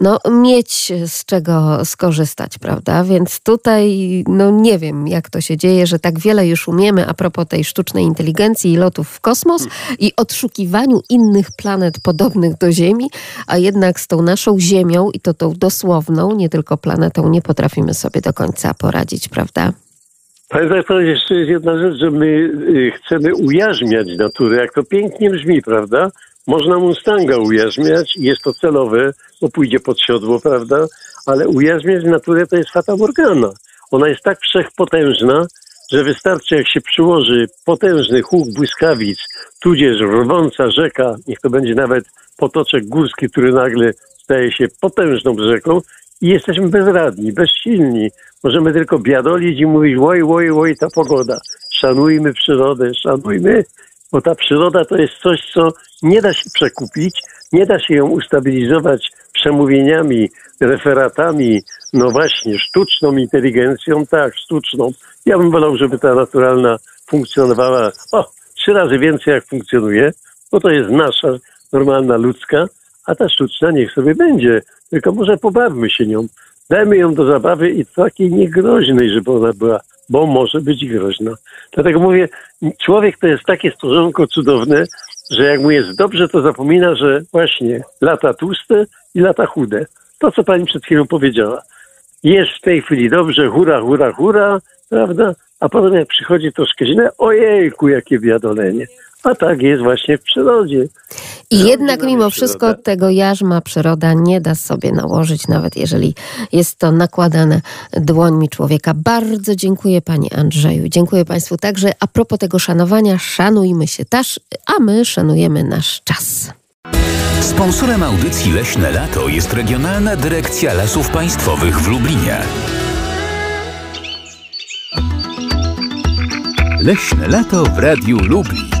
Speaker 2: no mieć z czego skorzystać, prawda? Więc tutaj, no nie wiem, jak to się dzieje, że tak wiele już umiemy a propos tej sztucznej inteligencji i lotów w kosmos i odszukiwaniu innych planet podobnych do Ziemi, a jednak z tą naszą Ziemią i to tą dosłowną, nie tylko planetą, nie potrafimy sobie do końca poradzić, prawda?
Speaker 7: Panie doktorze, jeszcze jest jedna rzecz, że my y, chcemy ujarzmiać naturę, jak to pięknie brzmi, prawda? Można Mustanga ujarzmiać jest to celowe, bo pójdzie pod siodło, prawda? Ale ujarzmiać naturę to jest fata morgana. Ona jest tak wszechpotężna, że wystarczy jak się przyłoży potężny huk błyskawic, tudzież rwąca rzeka, niech to będzie nawet potoczek górski, który nagle staje się potężną rzeką i jesteśmy bezradni, bezsilni. Możemy tylko biadolić i mówić, oj, oj, oj, ta pogoda. szanujmy przyrodę, szanujmy, bo ta przyroda to jest coś, co nie da się przekupić, nie da się ją ustabilizować przemówieniami, referatami, no właśnie, sztuczną inteligencją, tak, sztuczną. Ja bym wolał, żeby ta naturalna funkcjonowała o, trzy razy więcej jak funkcjonuje, bo to jest nasza, normalna, ludzka, a ta sztuczna niech sobie będzie. Tylko może pobawmy się nią. Dajmy ją do zabawy i takiej niegroźnej, żeby ona była, bo może być groźna. Dlatego mówię, człowiek to jest takie stworzonko cudowne, że jak mu jest dobrze, to zapomina, że właśnie lata tłuste i lata chude. To, co pani przed chwilą powiedziała. Jest w tej chwili dobrze, hura, hura, hura, prawda? A potem jak przychodzi troszkę źle, ojejku, jakie biadolenie. A tak jest właśnie w przyrodzie.
Speaker 2: I jednak mimo wszystko tego jarzma przyroda nie da sobie nałożyć, nawet jeżeli jest to nakładane dłońmi człowieka. Bardzo dziękuję Panie Andrzeju. Dziękuję Państwu także. A propos tego szanowania, szanujmy się też, a my szanujemy nasz czas.
Speaker 1: Sponsorem audycji Leśne Lato jest Regionalna Dyrekcja Lasów Państwowych w Lublinie. Leśne Lato w Radiu Lublin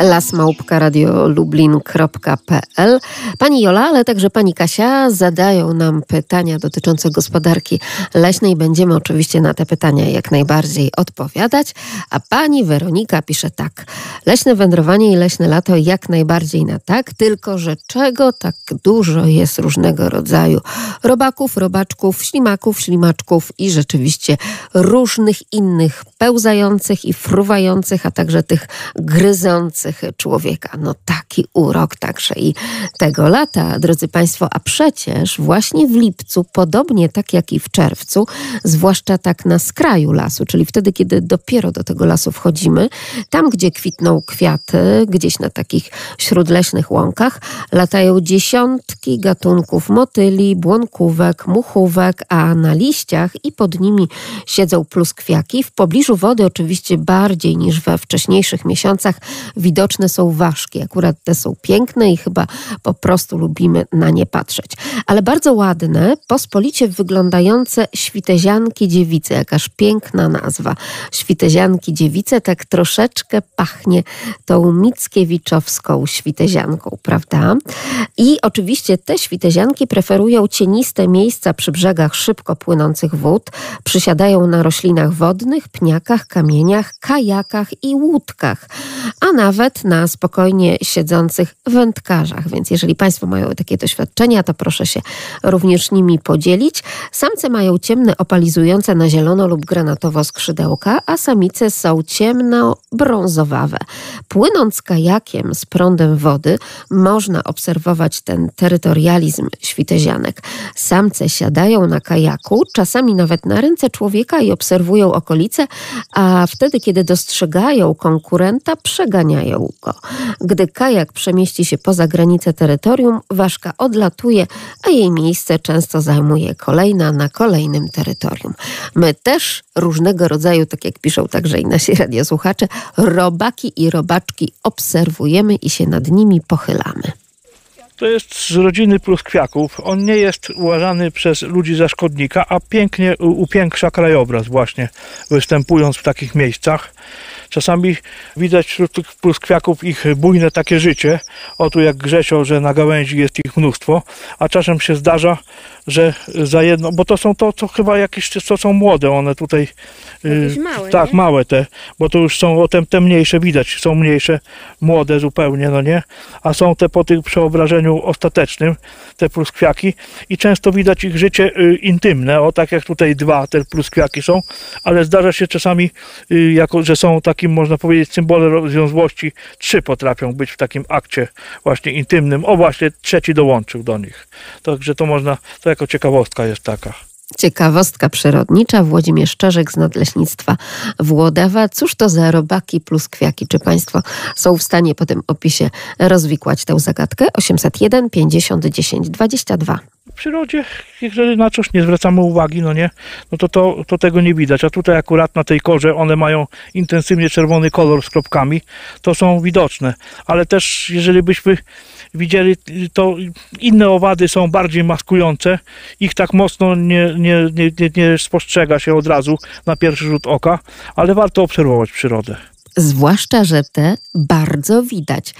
Speaker 2: lasmałpka.radiolublin.pl Pani Jola, ale także Pani Kasia zadają nam pytania dotyczące gospodarki leśnej. Będziemy oczywiście na te pytania jak najbardziej odpowiadać. A Pani Weronika pisze tak. Leśne wędrowanie i leśne lato jak najbardziej na tak, tylko że czego tak dużo jest różnego rodzaju robaków, robaczków, ślimaków, ślimaczków i rzeczywiście różnych innych pełzających i fruwających, a także tych gryzących człowieka. No taki urok także i tego lata, drodzy Państwo, a przecież właśnie w lipcu, podobnie tak jak i w czerwcu, zwłaszcza tak na skraju lasu, czyli wtedy, kiedy dopiero do tego lasu wchodzimy, tam gdzie kwitną kwiaty, gdzieś na takich śródleśnych łąkach, latają dziesiątki gatunków motyli, błonkówek, muchówek, a na liściach i pod nimi siedzą pluskwiaki. W pobliżu wody oczywiście bardziej niż we wcześniejszych miesiącach widoczne są ważki. Akurat te są piękne i chyba po prostu lubimy na nie patrzeć. Ale bardzo ładne, pospolicie wyglądające świtezianki dziewice. Jakaż piękna nazwa. Świtezianki dziewice tak troszeczkę pachnie tą mickiewiczowską świtezianką, prawda? I oczywiście te świtezianki preferują cieniste miejsca przy brzegach szybko płynących wód, przysiadają na roślinach wodnych, pniakach, kamieniach, kajakach i łódkach, a nawet na spokojnie siedzących wędkarzach. Więc jeżeli Państwo mają takie doświadczenia, to proszę się również nimi podzielić. Samce mają ciemne, opalizujące na zielono lub granatowo skrzydełka, a samice są ciemno-brązowawe. Płynąc kajakiem z prądem wody, można obserwować ten terytorializm świtezianek. Samce siadają na kajaku, czasami nawet na ręce człowieka i obserwują okolice, a wtedy, kiedy dostrzegają konkurenta, przeganiają gdy kajak przemieści się poza granice terytorium, ważka odlatuje, a jej miejsce często zajmuje kolejna na kolejnym terytorium. My też różnego rodzaju, tak jak piszą także i nasi radiosłuchacze, robaki i robaczki obserwujemy i się nad nimi pochylamy.
Speaker 8: To jest z rodziny pluskwiaków. On nie jest uważany przez ludzi za szkodnika, a pięknie upiększa krajobraz właśnie, występując w takich miejscach. Czasami widać wśród tych pluskwiaków ich bujne takie życie. O tu jak grzesią, że na gałęzi jest ich mnóstwo, a czasem się zdarza, że za jedno, bo to są to, co chyba jakieś, co są młode, one tutaj,
Speaker 2: y, małe,
Speaker 8: tak,
Speaker 2: nie?
Speaker 8: małe te, bo to już są, o te, te mniejsze widać, są mniejsze, młode zupełnie, no nie, a są te po tym przeobrażeniu ostatecznym, te pluskwiaki. I często widać ich życie y, intymne, o tak jak tutaj dwa te pluskwiaki są, ale zdarza się czasami, y, jako, że są takim, można powiedzieć, symbolem rozwiązłości, trzy potrafią być w takim akcie właśnie intymnym, o właśnie trzeci dołączył do nich, także to można, to jako ciekawostka jest taka.
Speaker 2: Ciekawostka przyrodnicza. Włodzimierz Czerzek z Nadleśnictwa Włodawa. Cóż to za robaki plus kwiaki? Czy Państwo są w stanie po tym opisie rozwikłać tę zagadkę? 801 50 10 22.
Speaker 8: W przyrodzie, jeżeli na coś nie zwracamy uwagi, no nie, no to, to, to tego nie widać. A tutaj akurat na tej korze one mają intensywnie czerwony kolor z kropkami, to są widoczne. Ale też, jeżeli byśmy widzieli, to inne owady są bardziej maskujące. Ich tak mocno nie, nie, nie, nie, spostrzega się od razu na pierwszy rzut oka, ale warto obserwować przyrodę.
Speaker 2: Zwłaszcza, że te bardzo widać.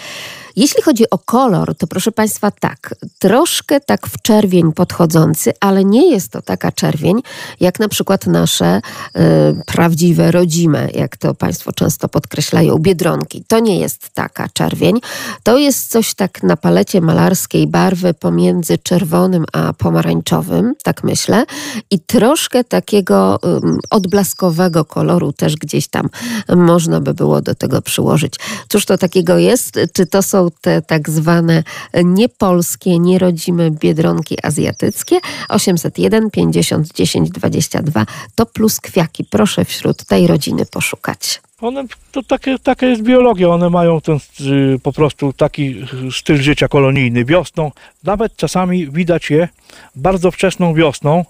Speaker 2: Jeśli chodzi o kolor, to proszę Państwa, tak, troszkę tak w czerwień podchodzący, ale nie jest to taka czerwień, jak na przykład nasze y, prawdziwe, rodzime, jak to Państwo często podkreślają, biedronki. To nie jest taka czerwień. To jest coś tak na palecie malarskiej barwy pomiędzy czerwonym a pomarańczowym, tak myślę, i troszkę takiego y, odblaskowego koloru też gdzieś tam można by było do tego przyłożyć. Cóż to takiego jest? Czy to są te tak zwane niepolskie, nierodzime biedronki azjatyckie. 801 50 10 22 to plus kwiaki. Proszę wśród tej rodziny poszukać.
Speaker 8: One, to takie, taka jest biologia, one mają ten y, po prostu taki styl życia kolonijny. Wiosną, nawet czasami widać je bardzo wczesną wiosną,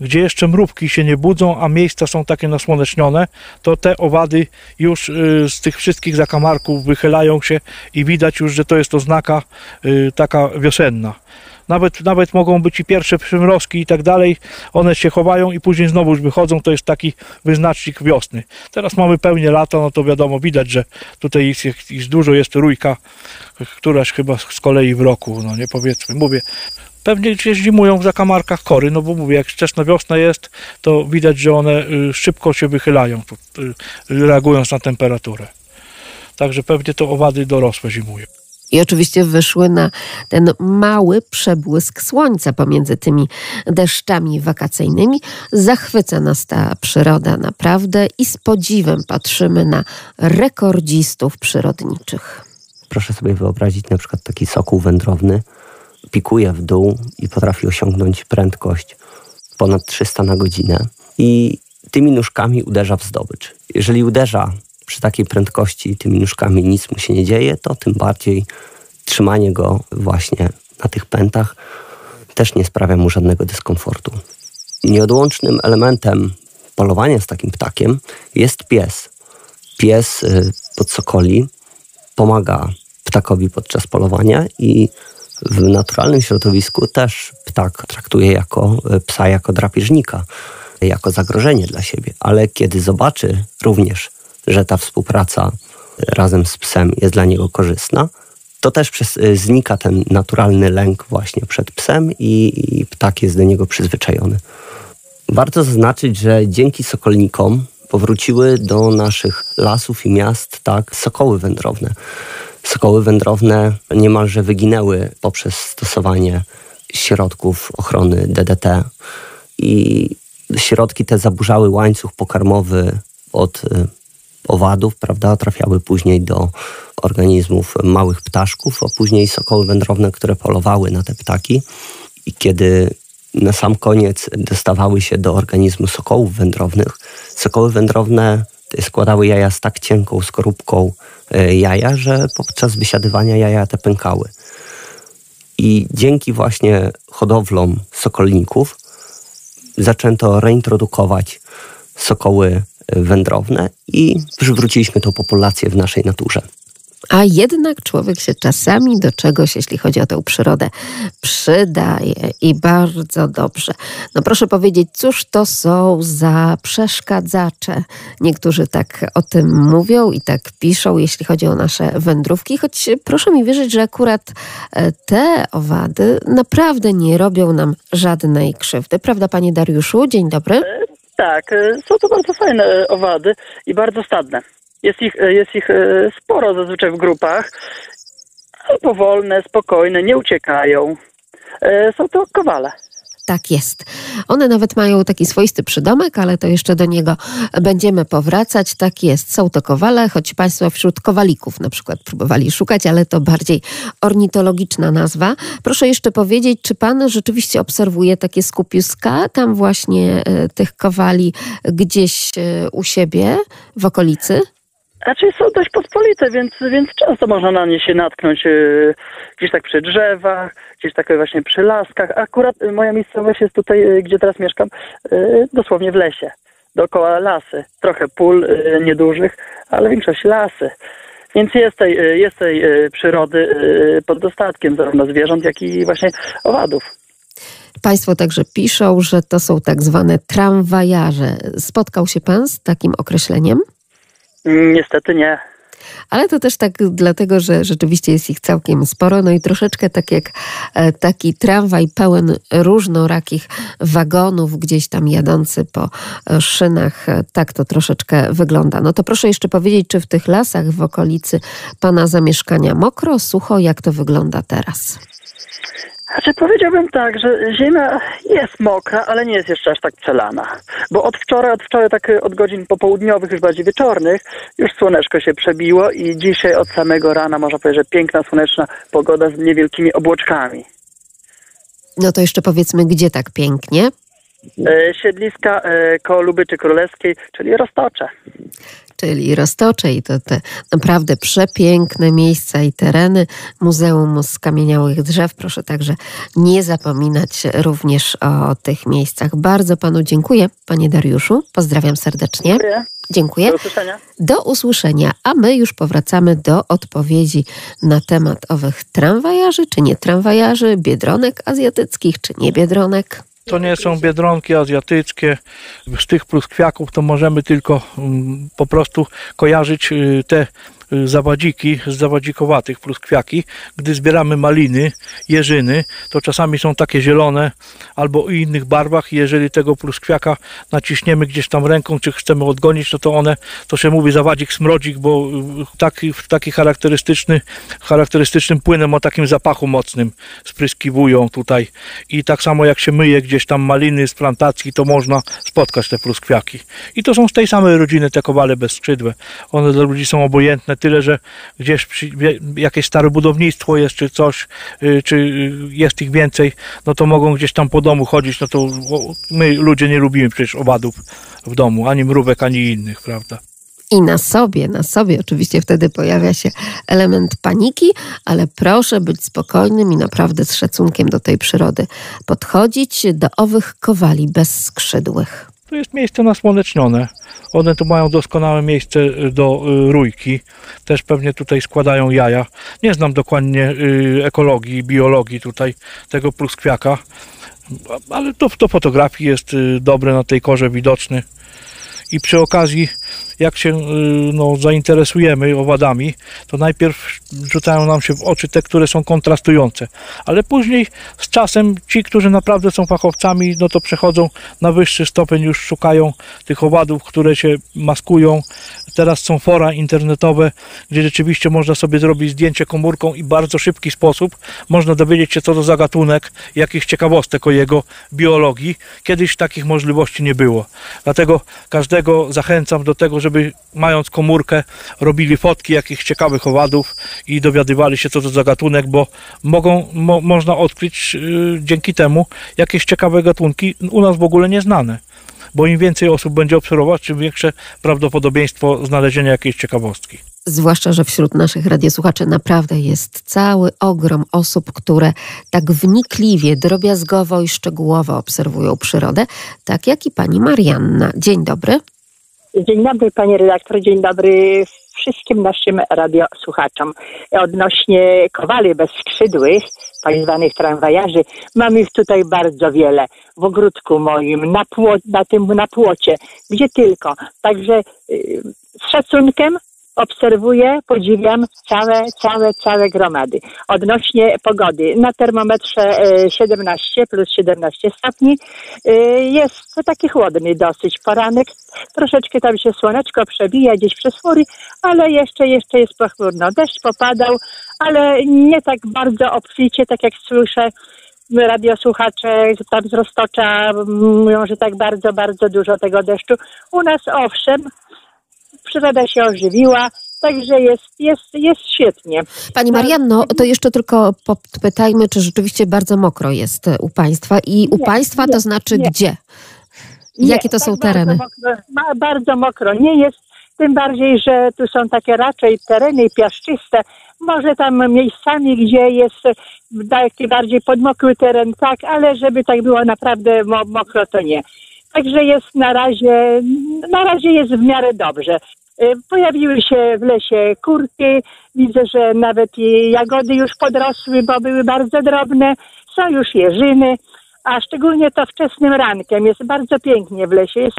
Speaker 8: gdzie jeszcze mrówki się nie budzą, a miejsca są takie nasłonecznione, to te owady już y, z tych wszystkich zakamarków wychylają się i widać już, że to jest oznaka y, taka wiosenna. Nawet, nawet mogą być i pierwsze przymrozki i tak dalej, one się chowają i później znowu już wychodzą, to jest taki wyznacznik wiosny. Teraz mamy pełnię lata, no to wiadomo, widać, że tutaj jest, jest dużo, jest rójka, któraś chyba z kolei w roku, no nie powiedzmy, mówię, pewnie gdzieś zimują w zakamarkach kory, no bo mówię, jak wczesna wiosna jest, to widać, że one y, szybko się wychylają, y, reagując na temperaturę. Także pewnie to owady dorosłe zimują.
Speaker 2: I oczywiście wyszły na ten mały przebłysk słońca pomiędzy tymi deszczami wakacyjnymi. Zachwyca nas ta przyroda naprawdę i z podziwem patrzymy na rekordzistów przyrodniczych.
Speaker 9: Proszę sobie wyobrazić na przykład taki sokół wędrowny, pikuje w dół i potrafi osiągnąć prędkość ponad 300 na godzinę i tymi nóżkami uderza w zdobycz. Jeżeli uderza przy takiej prędkości tymi nóżkami nic mu się nie dzieje, to tym bardziej trzymanie go właśnie na tych pętach też nie sprawia mu żadnego dyskomfortu. Nieodłącznym elementem polowania z takim ptakiem jest pies. Pies y, pod sokoli pomaga ptakowi podczas polowania i w naturalnym środowisku też ptak traktuje jako y, psa jako drapieżnika, jako zagrożenie dla siebie, ale kiedy zobaczy również że ta współpraca razem z psem jest dla niego korzystna, to też przez, y, znika ten naturalny lęk właśnie przed psem i, i ptak jest do niego przyzwyczajony. Warto zaznaczyć, że dzięki sokolnikom powróciły do naszych lasów i miast tak sokoły wędrowne. Sokoły wędrowne niemalże wyginęły poprzez stosowanie środków ochrony DDT i środki te zaburzały łańcuch pokarmowy od y, owadów, prawda, trafiały później do organizmów małych ptaszków, a później sokoły wędrowne, które polowały na te ptaki. I kiedy na sam koniec dostawały się do organizmu sokołów wędrownych, sokoły wędrowne składały jaja z tak cienką skorupką e, jaja, że podczas wysiadywania jaja te pękały. I dzięki właśnie hodowlom sokolników zaczęto reintrodukować sokoły wędrowne i przywróciliśmy tą populację w naszej naturze.
Speaker 2: A jednak człowiek się czasami do czegoś, jeśli chodzi o tę przyrodę, przydaje i bardzo dobrze. No proszę powiedzieć, cóż to są za przeszkadzacze? Niektórzy tak o tym mówią i tak piszą, jeśli chodzi o nasze wędrówki, choć proszę mi wierzyć, że akurat e, te owady naprawdę nie robią nam żadnej krzywdy. Prawda, panie Dariuszu? Dzień dobry.
Speaker 10: Tak, e, są to bardzo fajne e, owady i bardzo stadne. Jest ich, e, jest ich sporo zazwyczaj w grupach. Powolne, spokojne, nie uciekają. Są to kowale.
Speaker 2: Tak jest. One nawet mają taki swoisty przydomek, ale to jeszcze do niego będziemy powracać. Tak jest. Są to kowale, choć Państwo wśród kowalików na przykład próbowali szukać, ale to bardziej ornitologiczna nazwa. Proszę jeszcze powiedzieć, czy Pan rzeczywiście obserwuje takie skupiska tam właśnie e, tych kowali gdzieś e, u siebie w okolicy?
Speaker 10: Raczej są dość pospolite, więc, więc często można na nie się natknąć yy, gdzieś tak przy drzewach, gdzieś tak właśnie przy laskach. Akurat moja miejscowość jest tutaj, yy, gdzie teraz mieszkam, yy, dosłownie w lesie. Dookoła lasy. Trochę pól niedużych, ale większość lasy. Więc jest tej, y, jest tej y, przyrody y, pod dostatkiem zarówno zwierząt, jak i właśnie owadów.
Speaker 2: Państwo także piszą, że to są tak zwane tramwajarze. Spotkał się pan z takim określeniem?
Speaker 10: Niestety nie.
Speaker 2: Ale to też tak dlatego, że rzeczywiście jest ich całkiem sporo. No i troszeczkę tak jak e, taki tramwaj pełen różnorakich wagonów, gdzieś tam jadący po e, szynach. E, tak to troszeczkę wygląda. No to proszę jeszcze powiedzieć, czy w tych lasach w okolicy pana zamieszkania mokro, sucho, jak to wygląda teraz?
Speaker 10: Znaczy powiedziałbym tak, że ziemia jest mokra, ale nie jest jeszcze aż tak przelana. Bo od wczoraj, od wczoraj tak od godzin popołudniowych, już bardziej wieczornych, już słoneczko się przebiło i dzisiaj od samego rana można powiedzieć, że piękna słoneczna pogoda z niewielkimi obłoczkami.
Speaker 2: No to jeszcze powiedzmy, gdzie tak pięknie?
Speaker 10: E, siedliska e, koło Lubyczy Królewskiej, czyli Roztocze.
Speaker 2: Czyli Roztocze i to te naprawdę przepiękne miejsca i tereny. Muzeum Skamieniałych Drzew. Proszę także nie zapominać również o tych miejscach. Bardzo panu dziękuję, panie Dariuszu. Pozdrawiam serdecznie.
Speaker 10: Dziękuję.
Speaker 2: Dziękuję.
Speaker 10: Do usłyszenia.
Speaker 2: Do usłyszenia, a my już powracamy do odpowiedzi na temat owych tramwajarzy, czy nie tramwajarzy, biedronek azjatyckich, czy nie biedronek.
Speaker 8: To nie są biedronki azjatyckie. Z tych pluskwiaków to możemy tylko mm, po prostu kojarzyć y, te zawadziki z zawadzikowatych pluskwiaki. Gdy zbieramy maliny, jeżyny, to czasami są takie zielone albo o innych barwach. Jeżeli tego pluskwiaka naciśniemy gdzieś tam ręką, czy chcemy odgonić, no to one, to się mówi zawadzik, smrodzik, bo y, taki, taki charakterystyczny, charakterystycznym płynem o takim zapachu mocnym spryskiwują tutaj. I tak samo jak się myje gdzieś tam maliny z plantacji, to można spotkać te pluskwiaki. I to są z tej samej rodziny te kowale bezskrzydłe. One dla ludzi są obojętne, tyle że gdzieś przy, jakieś stare budownictwo jest, czy coś, y, czy y, jest ich więcej, no to mogą gdzieś tam po domu chodzić, no to my ludzie nie lubimy przecież owadów w domu, ani mrówek, ani innych, prawda?
Speaker 2: I na sobie, na sobie oczywiście wtedy pojawia się element paniki, ale proszę być spokojnym i naprawdę z szacunkiem do tej przyrody podchodzić do owych kowali bezskrzydłych.
Speaker 8: To jest miejsce nasłonecznione. One tu mają doskonałe miejsce y, do y, rójki. Też pewnie tutaj składają jaja. Nie znam dokładnie y, ekologii, biologii tutaj tego pluskwiaka, ale to, to fotografii jest dobre na tej korze widoczny. I przy okazji, jak się y, no, zainteresujemy owadami, to najpierw rzucają nam się w oczy te, które są kontrastujące, ale później z czasem ci, którzy naprawdę są fachowcami, no to przechodzą na wyższy stopień, już szukają tych owadów, które się maskują. Teraz są fora internetowe, gdzie rzeczywiście można sobie zrobić zdjęcie komórką i bardzo szybki sposób można dowiedzieć się, co to za gatunek, jakichś ciekawostek o jego biologii. Kiedyś takich możliwości nie było. Dlatego każdego zachęcam do tego, żeby mając komórkę, robili fotki jakichś ciekawych owadów i dowiadywali się, co to za gatunek, bo mogą, mo, można odkryć yy, dzięki temu jakieś ciekawe gatunki u nas w ogóle nieznane. Bo im więcej osób będzie obserwować, tym większe prawdopodobieństwo znalezienia jakiejś ciekawostki.
Speaker 2: Zwłaszcza, że wśród naszych radiosłuchaczy naprawdę jest cały ogrom osób, które tak wnikliwie, drobiazgowo i szczegółowo obserwują przyrodę, tak jak i pani Marianna. Dzień dobry.
Speaker 11: Dzień dobry panie redaktor, dzień dobry wszystkim naszym radiosłuchaczom. Odnośnie kowali bezskrzydłych, tak zwanych tramwajarzy, mamy ich tutaj bardzo wiele. W ogródku moim, na, pło, na tym na płocie, gdzie tylko. Także y, z szacunkiem obserwuję, podziwiam całe, całe, całe gromady. Odnośnie pogody, na termometrze e, 17 plus 17 stopni e, jest taki chłodny dosyć poranek. Troszeczkę tam się słoneczko przebija gdzieś przez chmury, ale jeszcze, jeszcze jest pochmurno. Deszcz popadał, ale nie tak bardzo obficie, tak jak słyszę radiosłuchacze tam z Roztocza mówią, że tak bardzo, bardzo dużo tego deszczu. U nas owszem, przyroda się ożywiła, także jest, jest, jest świetnie.
Speaker 2: Pani Marianno, to jeszcze tylko podpytajmy, czy rzeczywiście bardzo mokro jest u Państwa i u
Speaker 11: Nie,
Speaker 2: Państwa
Speaker 11: nie,
Speaker 2: to znaczy
Speaker 11: nie.
Speaker 2: gdzie? Jakie to
Speaker 11: tak
Speaker 2: są tereny?
Speaker 11: Bardzo mokro, ma, bardzo mokro nie jest, tym bardziej, że tu są takie raczej tereny piaszczyste. Może tam miejscami, gdzie jest taki bardziej podmokły teren, tak, ale żeby tak było naprawdę mo- mokro, to nie. Także jest na razie, na razie jest w miarę dobrze. Y, Pojawiły się w lesie kurki. Widzę, że nawet jagody już podrosły, bo były bardzo drobne. Są już jeżyny, a szczególnie to wczesnym rankiem. Jest bardzo pięknie w lesie. Jest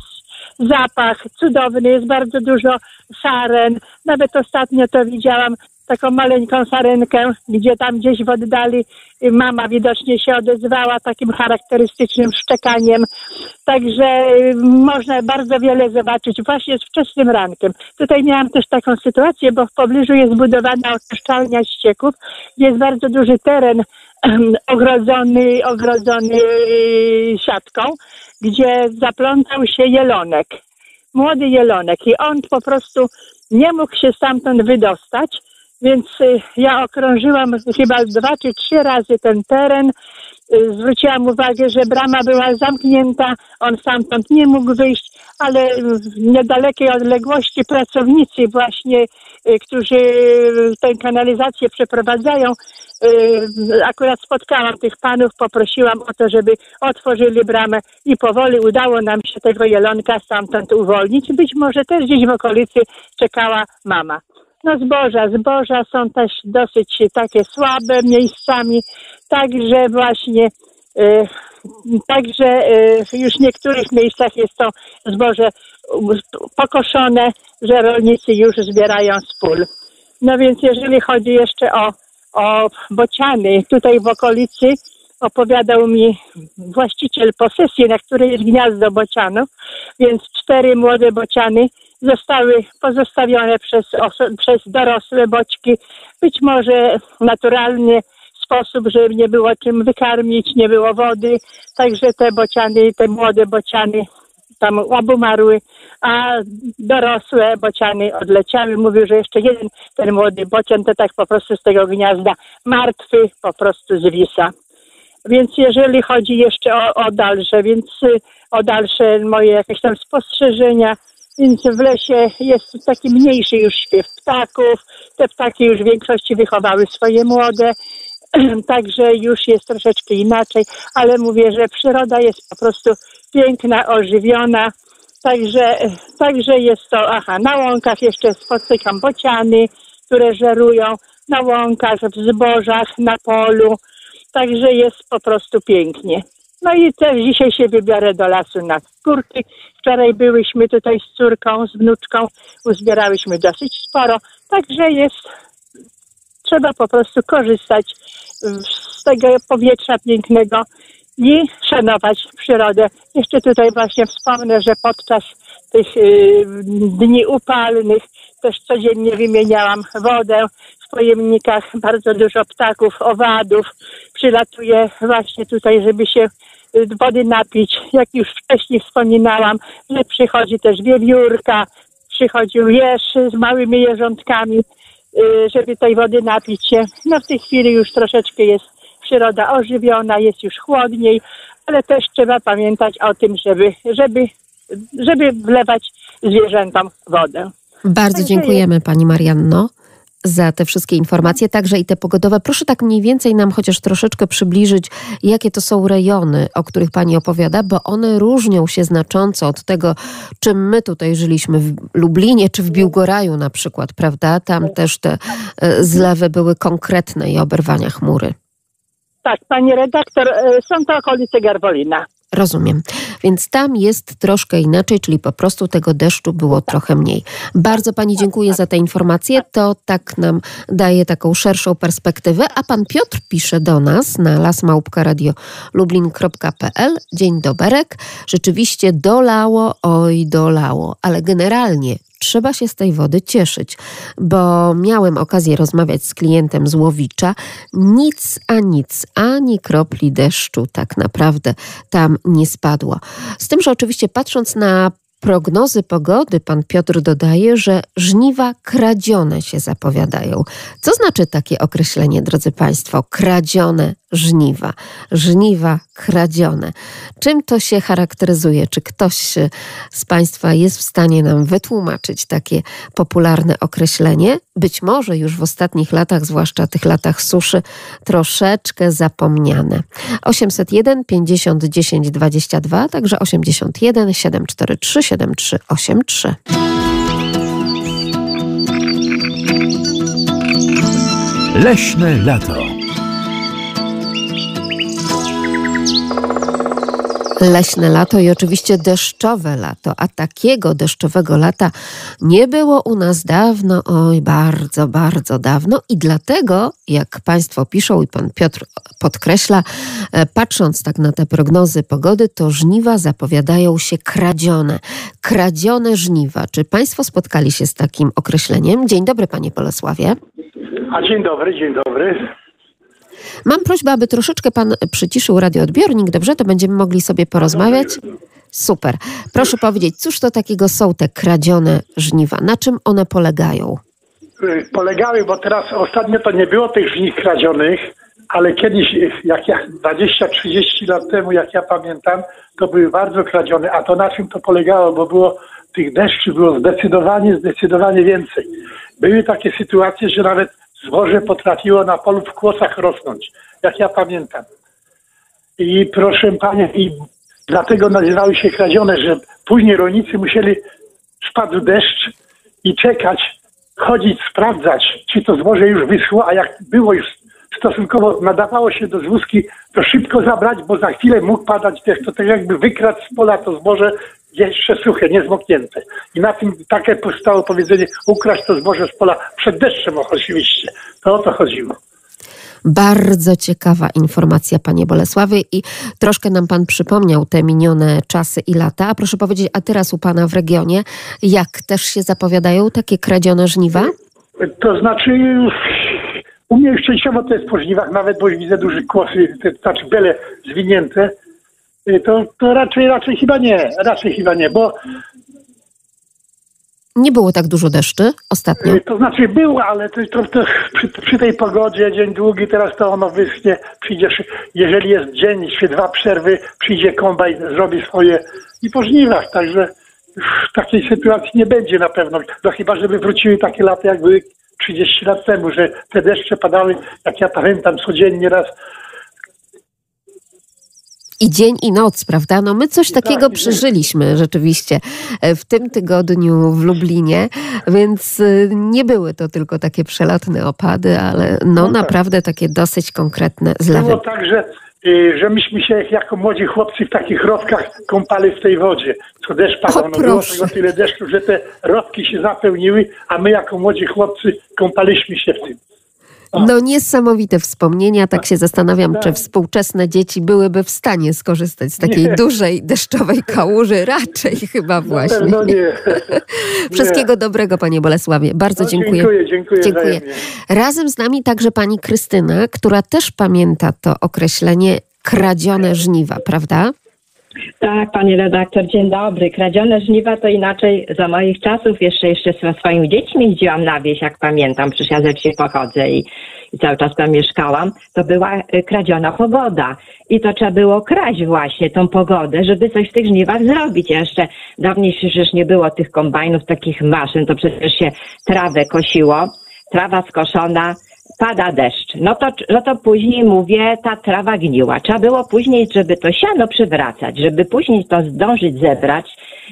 Speaker 11: zapach cudowny, jest bardzo dużo saren. Nawet ostatnio to widziałam taką maleńką sarenkę, gdzie tam gdzieś w oddali mama widocznie się odezwała takim charakterystycznym szczekaniem. Także y, można bardzo wiele zobaczyć właśnie z wczesnym rankiem. Tutaj miałam też taką sytuację, bo w pobliżu jest budowana oczyszczalnia ścieków, jest bardzo duży teren ogrodzony, ogrodzony y, siatką, gdzie zaplątał się jelonek, młody jelonek i on po prostu nie mógł się stamtąd wydostać, więc y, ja okrążyłam chyba dwa czy trzy razy ten teren. Y, Zwróciłam uwagę, że brama była zamknięta, on stamtąd nie mógł wyjść, ale w niedalekiej odległości pracownicy właśnie, y, którzy tę kanalizację przeprowadzają, akurat spotkałam tych panów, poprosiłam o to, żeby otworzyli bramę i powoli udało nam się tego jelonka stamtąd uwolnić. Być może też gdzieś w okolicy czekała mama. No zboża, zboża są też dosyć takie słabe miejscami, także właśnie y, Także y, już w niektórych miejscach jest to zboże pokoszone, że rolnicy już zbierają z pól. No więc jeżeli chodzi jeszcze o, o bociany, tutaj w okolicy opowiadał mi właściciel posesji, na której jest gniazdo bocianów, więc cztery młode bociany zostały pozostawione przez, przez dorosłe boćki. Być może naturalnie sposób, żeby nie było czym wykarmić, nie było wody, także te bociany, te młode bociany tam obumarły, a dorosłe bociany odleciały. Mówił, że jeszcze jeden, ten młody bocian, to tak po prostu z tego gniazda martwy po prostu zwisa. Więc jeżeli chodzi jeszcze o, o dalsze, więc y, o dalsze moje jakieś tam spostrzeżenia, więc w lesie jest taki mniejszy już śpiew ptaków. Te ptaki już w większości wychowały swoje młode. Także już jest troszeczkę inaczej, ale mówię, że przyroda jest po prostu piękna, ożywiona. Także, także jest to, aha, na łąkach jeszcze spotykam bociany, które żerują, na łąkach, w zbożach, na polu. Także jest po prostu pięknie. No i też dzisiaj się wybiorę do lasu na skórki. Wczoraj byłyśmy tutaj z córką, z wnuczką, uzbierałyśmy dosyć sporo. Także jest, trzeba po prostu korzystać z tego powietrza pięknego i szanować przyrodę. Jeszcze tutaj właśnie wspomnę, że podczas tych y, dni upalnych też codziennie wymieniałam wodę w pojemnikach. Bardzo dużo ptaków, owadów przylatuje właśnie tutaj, żeby się wody napić. Jak już wcześniej wspominałam, że przychodzi też wiewiórka, przychodził jeż z małymi jeżątkami, y, żeby tej wody napić się. No w tej chwili już troszeczkę jest przyroda ożywiona, jest już chłodniej, ale też trzeba pamiętać o tym, żeby, żeby, żeby wlewać zwierzętom wodę.
Speaker 2: Bardzo dziękujemy Pani Marianno za te wszystkie informacje, także i te pogodowe. Proszę tak mniej więcej nam chociaż troszeczkę przybliżyć, jakie to są rejony, o których Pani opowiada, bo one różnią się znacząco od tego, czym my tutaj żyliśmy w Lublinie czy w Biłgoraju na przykład, prawda? Tam też te e, zlewy były konkretne i oberwania chmury.
Speaker 11: Tak, pani redaktor, e, są to okolice Garwolina.
Speaker 2: Rozumiem. Więc tam jest troszkę inaczej, czyli po prostu tego deszczu było trochę mniej. Bardzo Pani dziękuję za te informacje. To tak nam daje taką szerszą perspektywę. A Pan Piotr pisze do nas na lasmałpka.radio.lublin.pl Dzień doberek. Rzeczywiście dolało, oj dolało, ale generalnie trzeba się z tej wody cieszyć, bo miałem okazję rozmawiać z klientem z Łowicza. Nic a nic, ani kropli deszczu tak naprawdę tam nie spadło. Z tym, że oczywiście patrząc na prognozy pogody, pan Piotr dodaje, że żniwa kradzione się zapowiadają. Co znaczy takie określenie, drodzy Państwo? Kradzione żniwa. Żniwa kradzione. Czym to się charakteryzuje? Czy ktoś y, z Państwa jest w stanie nam wytłumaczyć takie popularne określenie? Być może już w ostatnich latach, zwłaszcza tych latach suszy, troszeczkę zapomniane. 801 50 10 22, także 81 743 7383.
Speaker 1: Leśne lato.
Speaker 2: Leśne lato i oczywiście deszczowe lato, a takiego deszczowego lata nie było u nas dawno, oj, bardzo, bardzo dawno i dlatego, jak Państwo piszą i Pan Piotr podkreśla, e, patrząc tak na te prognozy pogody, to żniwa zapowiadają się kradzione. Kradzione żniwa. Czy Państwo spotkali się z takim określeniem? Dzień dobry, Panie Bolesławie.
Speaker 12: A dzień dobry, dzień dobry.
Speaker 2: Mam prośbę, aby troszeczkę pan przyciszył radioodbiornik, dobrze? To będziemy mogli sobie porozmawiać. Super. Proszę powiedzieć, cóż to takiego są te kradzione żniwa? Na czym one polegają?
Speaker 12: Y, Polegały, bo teraz ostatnio to nie było tych żniw kradzionych, ale kiedyś, jak ja 20-30 lat temu, jak ja pamiętam, to były bardzo kradzione. A to na czym to polegało? Bo było tych deszczy było zdecydowanie, zdecydowanie więcej. Były takie sytuacje, że nawet zboże potrafiło na polu w kłosach rosnąć, jak ja pamiętam. I proszę Pania, i dlatego nazywały się kradzione, że później rolnicy musieli, spadł deszcz i czekać, chodzić, sprawdzać, czy to zboże już wyschło, a jak było już stosunkowo nadawało się do zwózki, to szybko zabrać, bo za chwilę mógł padać deszcz. To tak jakby wykradł z pola to zboże jeszcze suche, niezmoknięte. I na tym takie powstało powiedzenie, ukraść to zboże z pola przed deszczem oczywiście. To o to chodziło.
Speaker 2: Bardzo ciekawa informacja, panie Bolesławie, i troszkę nam pan przypomniał te minione czasy i lata. A proszę powiedzieć, a teraz u pana w regionie, jak też się zapowiadają takie kradzione żniwa?
Speaker 12: To znaczy, u mnie już częściowo to jest po żniwach, nawet bo już widzę duże kłosy, znaczy bele zwinięte. To, to raczej, raczej chyba nie, raczej chyba nie, bo
Speaker 2: Nie było tak dużo deszczy ostatnio.
Speaker 12: Y, To znaczy było, ale to, to, to przy, przy tej pogodzie, dzień długi, teraz to ono wyschnie, przyjdzie, jeżeli jest dzień, czy dwa przerwy, przyjdzie kombajn, zrobi swoje i po żniwach, także już takiej sytuacji nie będzie na pewno. No chyba, żeby wróciły takie lata, jak były 30 lat temu, że te deszcze padały, jak ja pamiętam, codziennie raz.
Speaker 2: I dzień i noc, prawda? No my coś takiego
Speaker 12: tak, i
Speaker 2: przeżyliśmy rzeczywiście e, w tym tygodniu w Lublinie, więc y, nie były to tylko takie przelatne opady, ale no
Speaker 12: tak.
Speaker 2: naprawdę takie dosyć konkretne zlewy.
Speaker 12: Było tak, że, y, że myśmy się jako młodzi chłopcy w takich rowkach kąpali w tej wodzie, co deszcz padał.
Speaker 2: O,
Speaker 12: No było tego tyle deszczu, że te rowki się zapełniły, a my jako młodzi chłopcy kąpaliśmy się w tym.
Speaker 2: No niesamowite wspomnienia, tak się zastanawiam,
Speaker 12: Tak.
Speaker 2: czy współczesne dzieci byłyby w stanie skorzystać z takiej
Speaker 12: Nie.
Speaker 2: dużej deszczowej kałuży. Raczej chyba właśnie.
Speaker 12: pewno nie.
Speaker 2: Wszystkiego dobrego, panie Bolesławie. Bardzo
Speaker 12: No,
Speaker 2: dziękuję.
Speaker 12: dziękuję, dziękuję
Speaker 2: Dziękuję. Razem z nami także pani Krystyna, która też pamięta to określenie kradzione żniwa, prawda?
Speaker 13: Tak, panie redaktor, dzień dobry. Kradzione żniwa to inaczej za moich czasów. Jeszcze jeszcze ze swoimi dziećmi jeździłam na wieś, jak pamiętam. Przecież ja ze pochodzę i, i cały czas tam mieszkałam. To była y, kradziona pogoda. I to trzeba było kraść właśnie tą pogodę, żeby coś w tych żniwach zrobić. Jeszcze dawniej przecież nie było tych kombajnów, takich maszyn. To przecież się trawę kosiło. Trawa skoszona, pada deszcz. No to, no to później mówię, ta trawa gniła. Trzeba było później, żeby to siano przywracać, żeby później to zdążyć zebrać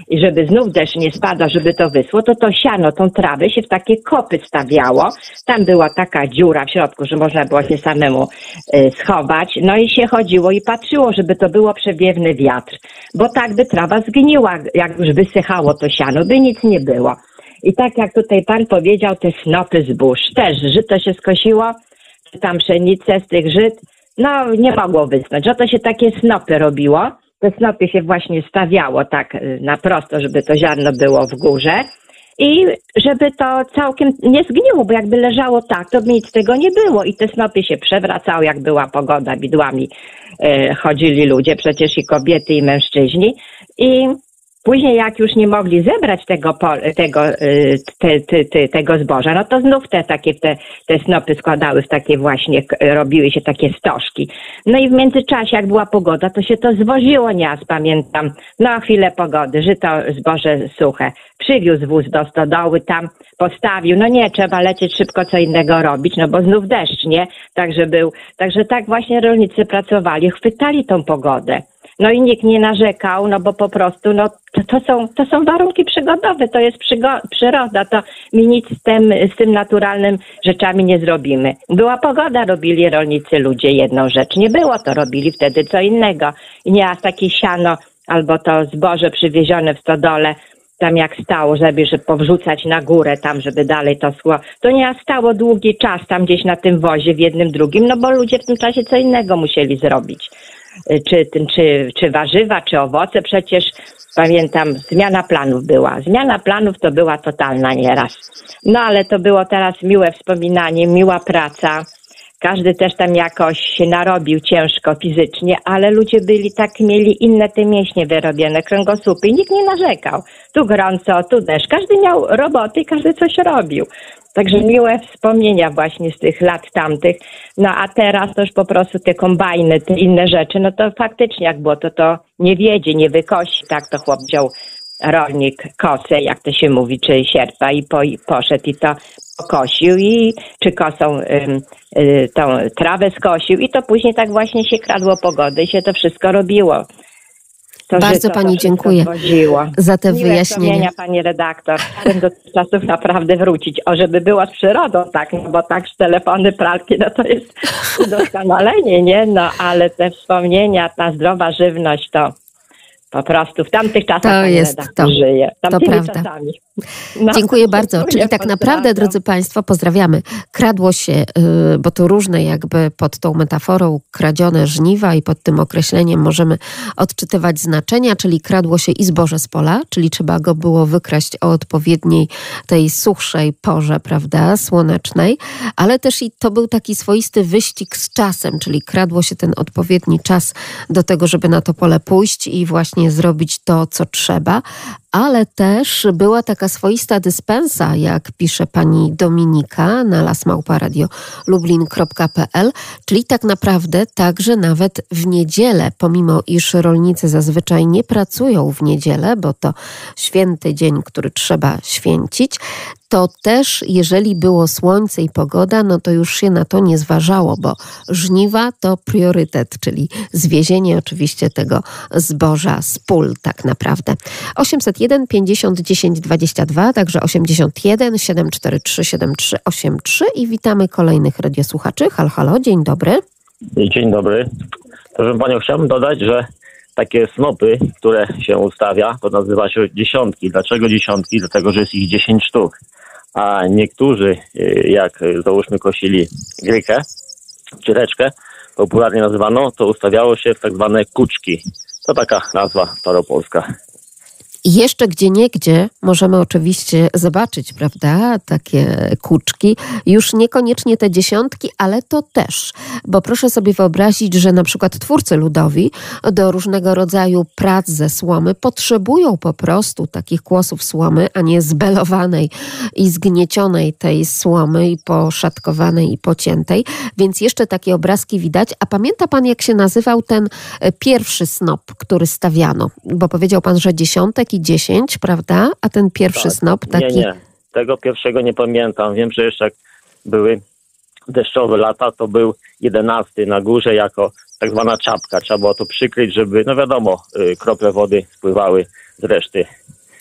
Speaker 13: i żeby znów deszcz nie spadał, żeby to wysło, to to siano, tą trawę się w takie kopy stawiało. Tam była taka dziura w środku, że można było się samemu y, schować. No i się chodziło i patrzyło, żeby to było przewiewny wiatr. Bo tak by trawa zgniła, jak już wysychało to siano, by nic nie było. I tak jak tutaj pan powiedział, te snopy zbóż. Też żyto się skosiło, czy tam pszenicę z tych żyt, no nie mogło wysnąć. No to się takie snopy robiło. Te snopy się właśnie stawiało tak y, na prosto, żeby to ziarno było w górze. I żeby to całkiem nie zgniło, bo jakby leżało tak, to by nic tego nie było. I te snopy się przewracały, jak była pogoda, widłami e, chodzili ludzie, przecież i kobiety, i mężczyźni. I Później jak już nie mogli zebrać tego, tego, y, te, te, te, tego zboża, no to znów te takie te, te snopy składały w takie właśnie, robiły się takie stożki. No i w międzyczasie, jak była pogoda, to się to zwoziło nieraz, pamiętam. No chwilę pogody, żyto zboże suche. Przywiózł wóz do stodoły, tam postawił. No nie, trzeba lecieć szybko co innego robić, no bo znów deszcz, nie? Także był, także tak właśnie rolnicy pracowali, chwytali tą pogodę No i nikt nie narzekał, no bo po prostu, no to, to są, to są warunki przygodowe, to jest przygo- przyroda, to my nic z tym, z tym naturalnym rzeczami nie zrobimy. Była pogoda, robili rolnicy ludzie jedną rzecz, nie było, to robili wtedy co innego. I nie aż takie siano albo to zboże przywiezione w stodole, tam jak stało, żeby, żeby powrzucać na górę tam, żeby dalej to szło, to nie stało długi czas tam gdzieś na tym wozie w jednym, drugim, no bo ludzie w tym czasie co innego musieli zrobić. Czy, czy, czy warzywa, czy owoce, przecież pamiętam, zmiana planów była. Zmiana planów to była totalna nieraz. No ale to było teraz miłe wspominanie, miła praca. Każdy też tam jakoś się narobił ciężko fizycznie, ale ludzie byli tak, mieli inne te mięśnie wyrobione, kręgosłupy i nikt nie narzekał. Tu gorąco, tu deszcz. Każdy miał roboty i każdy coś robił. Także miłe wspomnienia właśnie z tych lat tamtych. No a teraz to już po prostu te kombajny, te inne rzeczy, no to faktycznie jak było, to to nie wiedzie, nie wykosi. Tak to chłop wziął rolnik kosę, jak to się mówi, czy sierpa i, po, i poszedł i to pokosił i czy kosą ym, y, tą trawę skosił i to później tak właśnie się kradło pogody i się to wszystko robiło. To,
Speaker 2: Bardzo pani dziękuję za te
Speaker 13: Miłe
Speaker 2: wyjaśnienia.
Speaker 13: pani redaktor. Chcę do tych czasów naprawdę wrócić. O, żeby było z przyrodą, tak, no bo tak z telefony, pralki, no to jest udoskonalenie, nie? No, ale te wspomnienia, ta zdrowa żywność, to po prostu w tamtych czasach
Speaker 2: To jest
Speaker 13: redaktor
Speaker 2: to.
Speaker 13: żyje.
Speaker 2: To prawda.
Speaker 13: No,
Speaker 2: Dziękuję bardzo. Czyli tak naprawdę, drodzy Państwo, pozdrawiamy. Kradło się, y, bo to różne jakby pod tą metaforą kradzione żniwa i pod tym określeniem możemy odczytywać znaczenia, czyli kradło się i zboże z pola, czyli trzeba go było wykraść o odpowiedniej tej suchszej porze, prawda, słonecznej, ale też i to był taki swoisty wyścig z czasem, czyli kradło się ten odpowiedni czas do tego, żeby na to pole pójść i właśnie zrobić to, co trzeba, ale też była taka swoista dyspensa, jak pisze pani Dominika na lasmałparadio.lublin.pl, czyli tak naprawdę także nawet w niedzielę, pomimo iż rolnicy zazwyczaj nie pracują w niedzielę, bo to święty dzień, który trzeba święcić, to też jeżeli było słońce i pogoda, no to już się na to nie zważało, bo żniwa to priorytet, czyli zwiezienie oczywiście tego zboża z pól tak naprawdę. 801 50 10 22, także 81 743 7383 i witamy kolejnych radiosłuchaczy. Halo, halo, dzień dobry.
Speaker 14: Dzień dobry. Proszę Panią, chciałbym dodać, że takie snopy, które się ustawia, to nazywa się dziesiątki. Dlaczego dziesiątki? Dlatego, że jest ich 10 sztuk. A niektórzy, y, jak załóżmy kosili grykę czy reczkę, popularnie nazywano, to ustawiało się w tak zwane kuczki. To taka nazwa staropolska.
Speaker 2: Jeszcze gdzie niegdzie możemy oczywiście zobaczyć, prawda, takie kuczki. Już niekoniecznie te dziesiątki, ale to też. Bo proszę sobie wyobrazić, że na przykład twórcy ludowi do różnego rodzaju prac ze słomy potrzebują po prostu takich kłosów słomy, a nie zbelowanej i zgniecionej tej słomy i poszatkowanej i pociętej. Więc jeszcze takie obrazki widać. A pamięta pan, jak się nazywał ten e, pierwszy snop, który stawiano? Bo powiedział pan, że dziesiątek i dziesięć, prawda? A ten pierwszy snop taki...
Speaker 14: Tak. Nie, nie. Tego pierwszego nie pamiętam. Wiem, że jeszcze jak były deszczowe lata, to był jedenasty na górze jako tak zwana czapka. Trzeba było to przykryć, żeby, no wiadomo, y, krople wody spływały z reszty.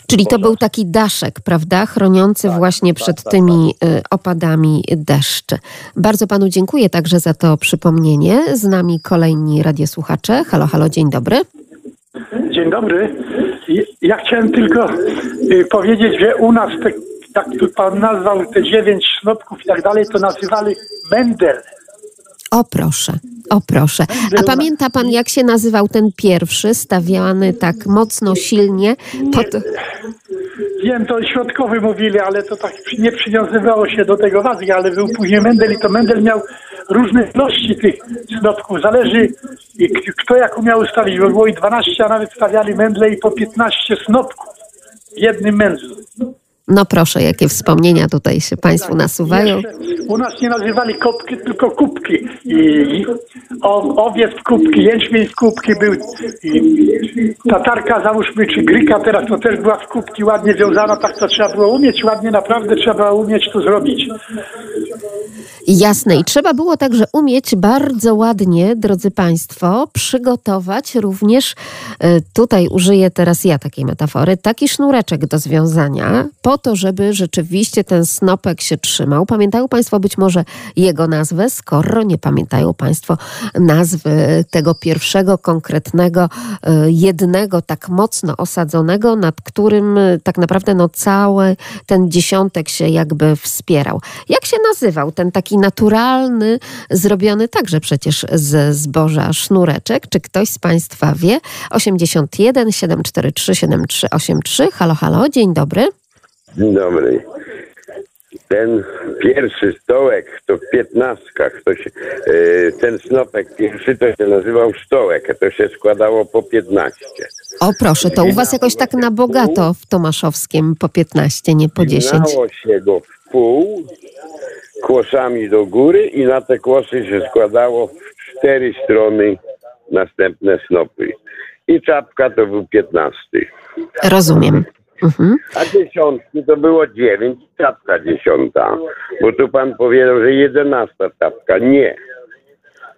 Speaker 2: Czyli to był taki daszek, prawda? Chroniący właśnie przed tymi y, opadami deszczy. Bardzo panu dziękuję także za to przypomnienie. Z nami kolejni radiosłuchacze. Halo, halo, dzień dobry.
Speaker 12: Dzień dobry. Ja chciałem tylko y, powiedzieć, że u nas, te, tak tu pan nazwał te dziewięć sznopków i tak dalej, to nazywali Mendel.
Speaker 2: O proszę, o proszę. A pamięta pan, jak się nazywał ten pierwszy, stawiany tak mocno, silnie? Pod...
Speaker 12: Wiem, to środkowy mówili, ale to tak nie przywiązywało się do tego wagi, ale był później Mendel i to Mendel miał różne ilości tych snopków. Zależy kto jak umiał ustawić, bo było i 12, a nawet stawiali Mendle i po 15 snopków w jednym mędlu.
Speaker 2: No proszę, jakie wspomnienia tutaj się państwu nasuwają.
Speaker 12: Jeszcze U nas nie nazywali kopki, tylko kubki. I, owiec w kubki, jęczmień w kubki był. Tatarka załóżmy, czy gryka teraz to też była w kubki ładnie wiązana, tak to trzeba było umieć ładnie, naprawdę trzeba było umieć to zrobić.
Speaker 2: Jasne. I trzeba było także umieć bardzo ładnie, drodzy Państwo, przygotować również, e, tutaj użyję teraz ja takiej metafory, taki sznureczek do związania, po to, żeby rzeczywiście ten snopek się trzymał. Pamiętają Państwo być może jego nazwę, skoro nie pamiętają Państwo nazwy tego pierwszego, konkretnego, e, jednego, tak mocno osadzonego, nad którym e, tak naprawdę no, cały ten dziesiątek się jakby wspierał. Jak się nazywał ten taki naturalny, zrobiony także przecież ze zboża sznureczek? Czy ktoś z Państwa wie? 81 743 7383. Halo, halo, dzień dobry.
Speaker 15: Dzień dobry. Ten pierwszy stołek to w piętnastkach, to się, e, ten snopek pierwszy to się nazywał stołek, to się składało po 15.
Speaker 2: O proszę, to u Was jakoś tak na bogato w Tomaszowskim po 15, nie po 10.
Speaker 15: Ginało się go w pół kłosami do góry i na te kłosy się składało w cztery strony następne snopy. I czapka to był 15.
Speaker 2: Rozumiem. Mhm.
Speaker 15: A dziesiątki to było dziewięć, czapka dziesiąta. Bo tu pan powiedział, że jedenasta czapka. Nie.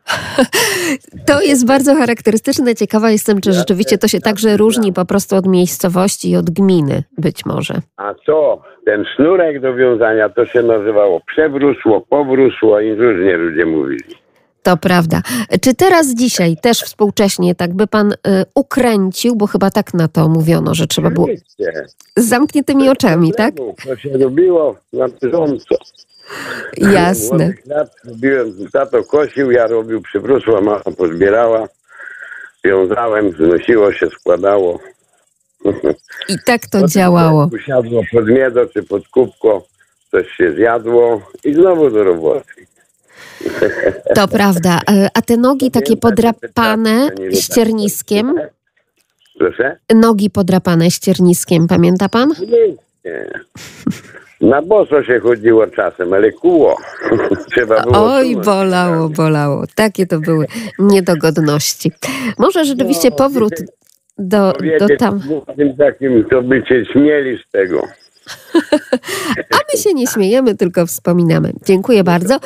Speaker 2: To jest bardzo charakterystyczne. Ciekawa jestem, czy rzeczywiście to się także różni po prostu od miejscowości i od gminy, być może.
Speaker 15: A co? Ten sznurek do wiązania to się nazywało przewrósło, powrósło i różnie ludzie mówili.
Speaker 2: To prawda. Czy teraz dzisiaj też współcześnie tak by pan y, ukręcił, bo chyba tak na to mówiono, że trzeba było z zamkniętymi oczami, tak?
Speaker 15: To się robiło na bieżąco.
Speaker 2: Jasne.
Speaker 15: Lat robiłem, tato kosił, ja robił przywrósła, mama pozbierała, wiązałem, znosiło się, składało.
Speaker 2: I tak to
Speaker 15: Potem
Speaker 2: działało.
Speaker 15: Usiadło pod miedo czy pod kubko, coś się zjadło i znowu do roboty.
Speaker 2: To prawda. E, A te nogi takie podrapane ścierniskiem,
Speaker 15: Proszę?
Speaker 2: nogi podrapane ścierniskiem, pamięta pan?
Speaker 15: Nie. Na boso się chodziło czasem, ale kuło. Trzeba było
Speaker 2: Oj, bolało, bolało. Takie to były niedogodności. Może rzeczywiście powrót do, do tam.
Speaker 15: młodym takim, to by cię śmieli z tego.
Speaker 2: A my się nie śmiejemy, tylko wspominamy. Dziękuję bardzo.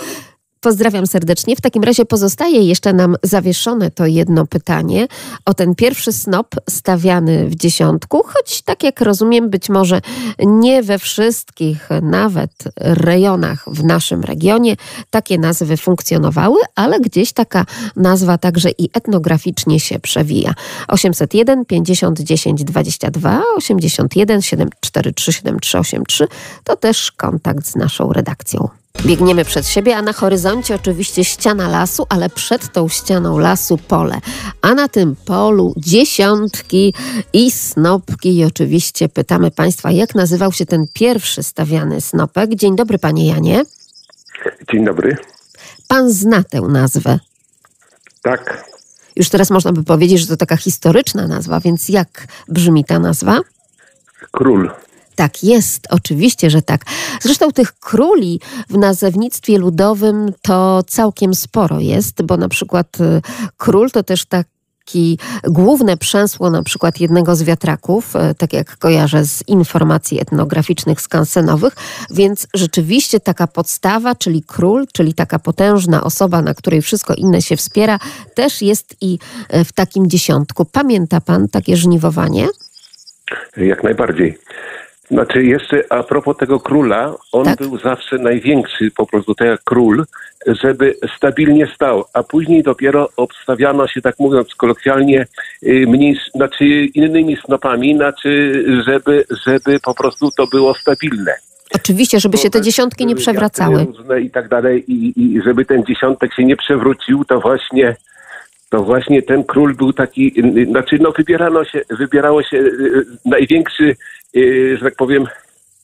Speaker 2: Pozdrawiam serdecznie. W takim razie pozostaje jeszcze nam zawieszone to jedno pytanie o ten pierwszy snop stawiany w dziesiątku, choć tak jak rozumiem, być może nie we wszystkich nawet rejonach w naszym regionie takie nazwy funkcjonowały, ale gdzieś taka nazwa także i etnograficznie się przewija. 801 50 10 22 81 743 7383 to też kontakt z naszą redakcją. Biegniemy przed siebie, a na horyzoncie oczywiście ściana lasu, ale przed tą ścianą lasu pole. A na tym polu dziesiątki i snopki. I oczywiście pytamy Państwa, jak nazywał się ten pierwszy stawiany snopek. Dzień dobry, Panie Janie.
Speaker 16: Dzień dobry.
Speaker 2: Pan zna tę nazwę.
Speaker 16: Tak.
Speaker 2: Już teraz można by powiedzieć, że to taka historyczna nazwa, więc jak brzmi ta nazwa?
Speaker 16: Król.
Speaker 2: Tak jest, oczywiście, że tak. Zresztą tych króli w nazewnictwie ludowym to całkiem sporo jest, bo na przykład y, król to też taki główne przęsło na przykład jednego z wiatraków, y, tak jak kojarzę z informacji etnograficznych skansenowych, więc rzeczywiście taka podstawa, czyli król, czyli taka potężna osoba, na której wszystko inne się wspiera, też jest i y, w takim dziesiątku. Pamięta pan takie żniwowanie?
Speaker 16: Jak najbardziej. Znaczy jeszcze a propos tego króla, on
Speaker 2: Tak.
Speaker 16: był zawsze największy, po prostu tak jak król, żeby stabilnie stał, a później dopiero obstawiano się, tak mówiąc kolokwialnie, y, mniej, znaczy innymi snopami, znaczy żeby, żeby po prostu to było stabilne.
Speaker 2: Oczywiście, żeby się te dziesiątki nie przewracały.
Speaker 16: Różne I tak dalej i, i żeby ten dziesiątek się nie przewrócił, to właśnie to właśnie ten król był taki, y, znaczy no wybierano się, wybierało się y, y, największy, y, że tak powiem,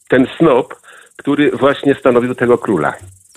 Speaker 16: ten snop, który właśnie stanowił tego króla.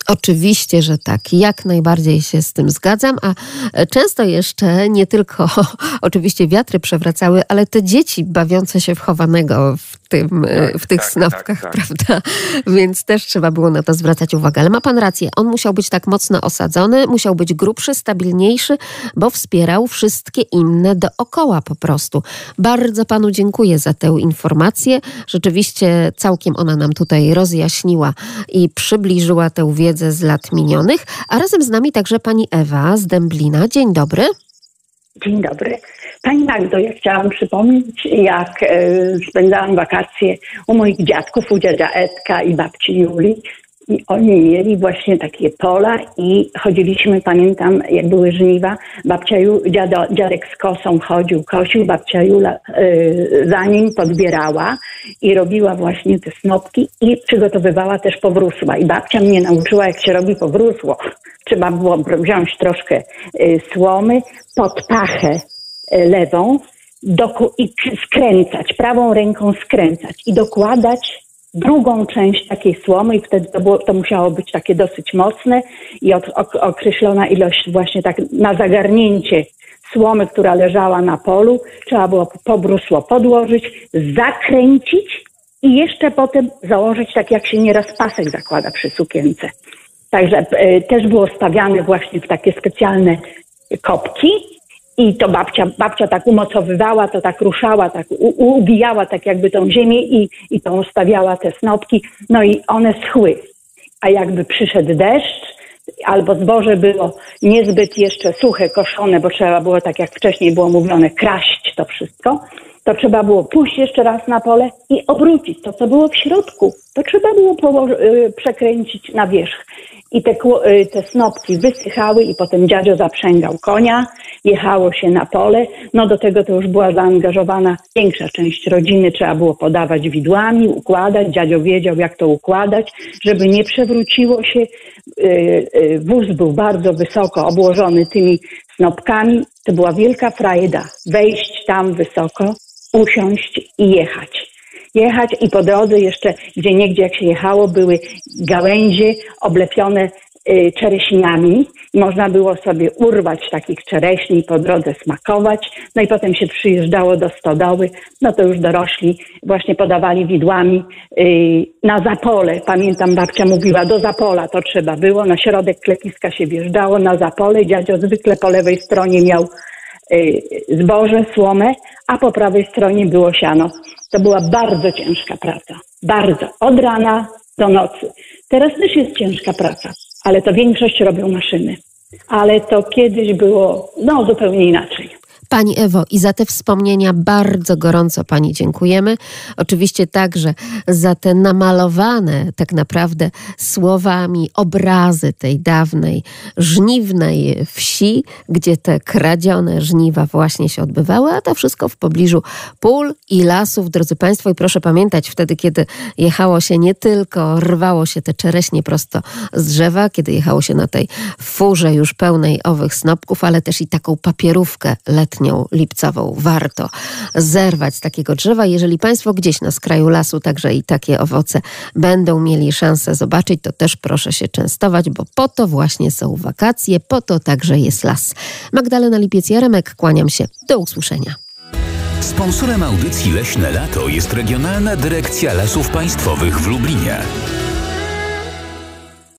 Speaker 2: Oczywiście, że tak. Jak najbardziej się z tym zgadzam, a e, często jeszcze nie tylko oczywiście wiatry przewracały, ale te dzieci bawiące się w chowanego w tym, e, w tych
Speaker 17: tak,
Speaker 2: snopkach,
Speaker 17: tak, tak.
Speaker 2: prawda? Więc też trzeba było na to zwracać uwagę. Ale ma pan rację, on musiał być tak mocno osadzony, musiał być grubszy, stabilniejszy, bo wspierał wszystkie inne dookoła po prostu. Bardzo panu dziękuję za tę informację. Rzeczywiście całkiem ona nam tutaj rozjaśniła i przybliżyła tę wiedzę z lat minionych. A razem z nami także pani Ewa z Dęblina. Dzień dobry.
Speaker 18: Dzień dobry. Pani Magdo, ja chciałam przypomnieć, jak e, spędzałam wakacje u moich dziadków, u dziadzia Edka i babci Julii. I oni mieli właśnie takie pola i chodziliśmy, pamiętam, jak były żniwa, babcia Ju, dziado, dziadek z kosą chodził, kosił, babcia Jula y, za nim podbierała i robiła właśnie te snopki i przygotowywała też powrósła. I babcia mnie nauczyła, jak się robi powrósło. Trzeba było wziąć troszkę y, słomy, pod pachę y, lewą doku- i skręcać, prawą ręką skręcać i dokładać drugą część takiej słomy i wtedy to, było, to musiało być takie dosyć mocne i od, ok, określona ilość właśnie tak na zagarnięcie słomy, która leżała na polu, trzeba było pobrusło podłożyć, zakręcić i jeszcze potem założyć tak jak się nieraz pasek zakłada przy sukience. Także e, też było stawiane właśnie w takie specjalne kopki i to babcia, babcia tak umocowywała, to tak ruszała, tak u, ubijała tak jakby tą ziemię i, i tą stawiała te snopki, no i one schły. A jakby przyszedł deszcz, albo zboże było niezbyt jeszcze suche, koszone, bo trzeba było, tak jak wcześniej było mówione, kraść to wszystko, to trzeba było pójść jeszcze raz na pole i obrócić to, co było w środku. To trzeba było y, przekręcić na wierzch. I te, y, te snopki wysychały i potem dziadzio zaprzęgał konia, jechało się na pole. No do tego to już była zaangażowana większa część rodziny, trzeba było podawać widłami, układać. Dziadzio wiedział, jak to układać, żeby nie przewróciło się. Y, y, Wóz był bardzo wysoko obłożony tymi snopkami. To była wielka frajda. Wejść tam wysoko, usiąść i jechać jechać i po drodze jeszcze, gdzie niegdzie jak się jechało, były gałęzie oblepione y, czereśniami. Można było sobie urwać takich czereśni i po drodze smakować. No i potem się przyjeżdżało do stodoły. No to już dorośli właśnie podawali widłami y, na zapole. Pamiętam babcia mówiła, do zapola to trzeba było. Na środek klepiska się wjeżdżało, na zapole. Dziadzio zwykle po lewej stronie miał zboże, słomę, a po prawej stronie było siano. To była bardzo ciężka praca. Bardzo. Od rana do nocy. Teraz też jest ciężka praca, ale to większość robią maszyny. Ale to kiedyś było no, zupełnie inaczej.
Speaker 2: Pani Ewo, i za te wspomnienia bardzo gorąco Pani dziękujemy. Oczywiście także za te namalowane tak naprawdę słowami obrazy tej dawnej żniwnej wsi, gdzie te kradzione żniwa właśnie się odbywały, a to wszystko w pobliżu pól i lasów, drodzy Państwo. I proszę pamiętać, wtedy, kiedy jechało się nie tylko, rwało się te czereśnie prosto z drzewa, kiedy jechało się na tej furze już pełnej owych snopków, ale też i taką papierówkę letnią, lipcową. Warto zerwać z takiego drzewa. Jeżeli Państwo gdzieś na skraju lasu także i takie owoce będą mieli szansę zobaczyć, to też proszę się częstować, bo po to właśnie są wakacje, po to także jest las. Magdalena Lipiec-Jaremek, kłaniam się. Do usłyszenia.
Speaker 1: Sponsorem audycji Leśne Lato jest Regionalna Dyrekcja Lasów Państwowych w Lublinie.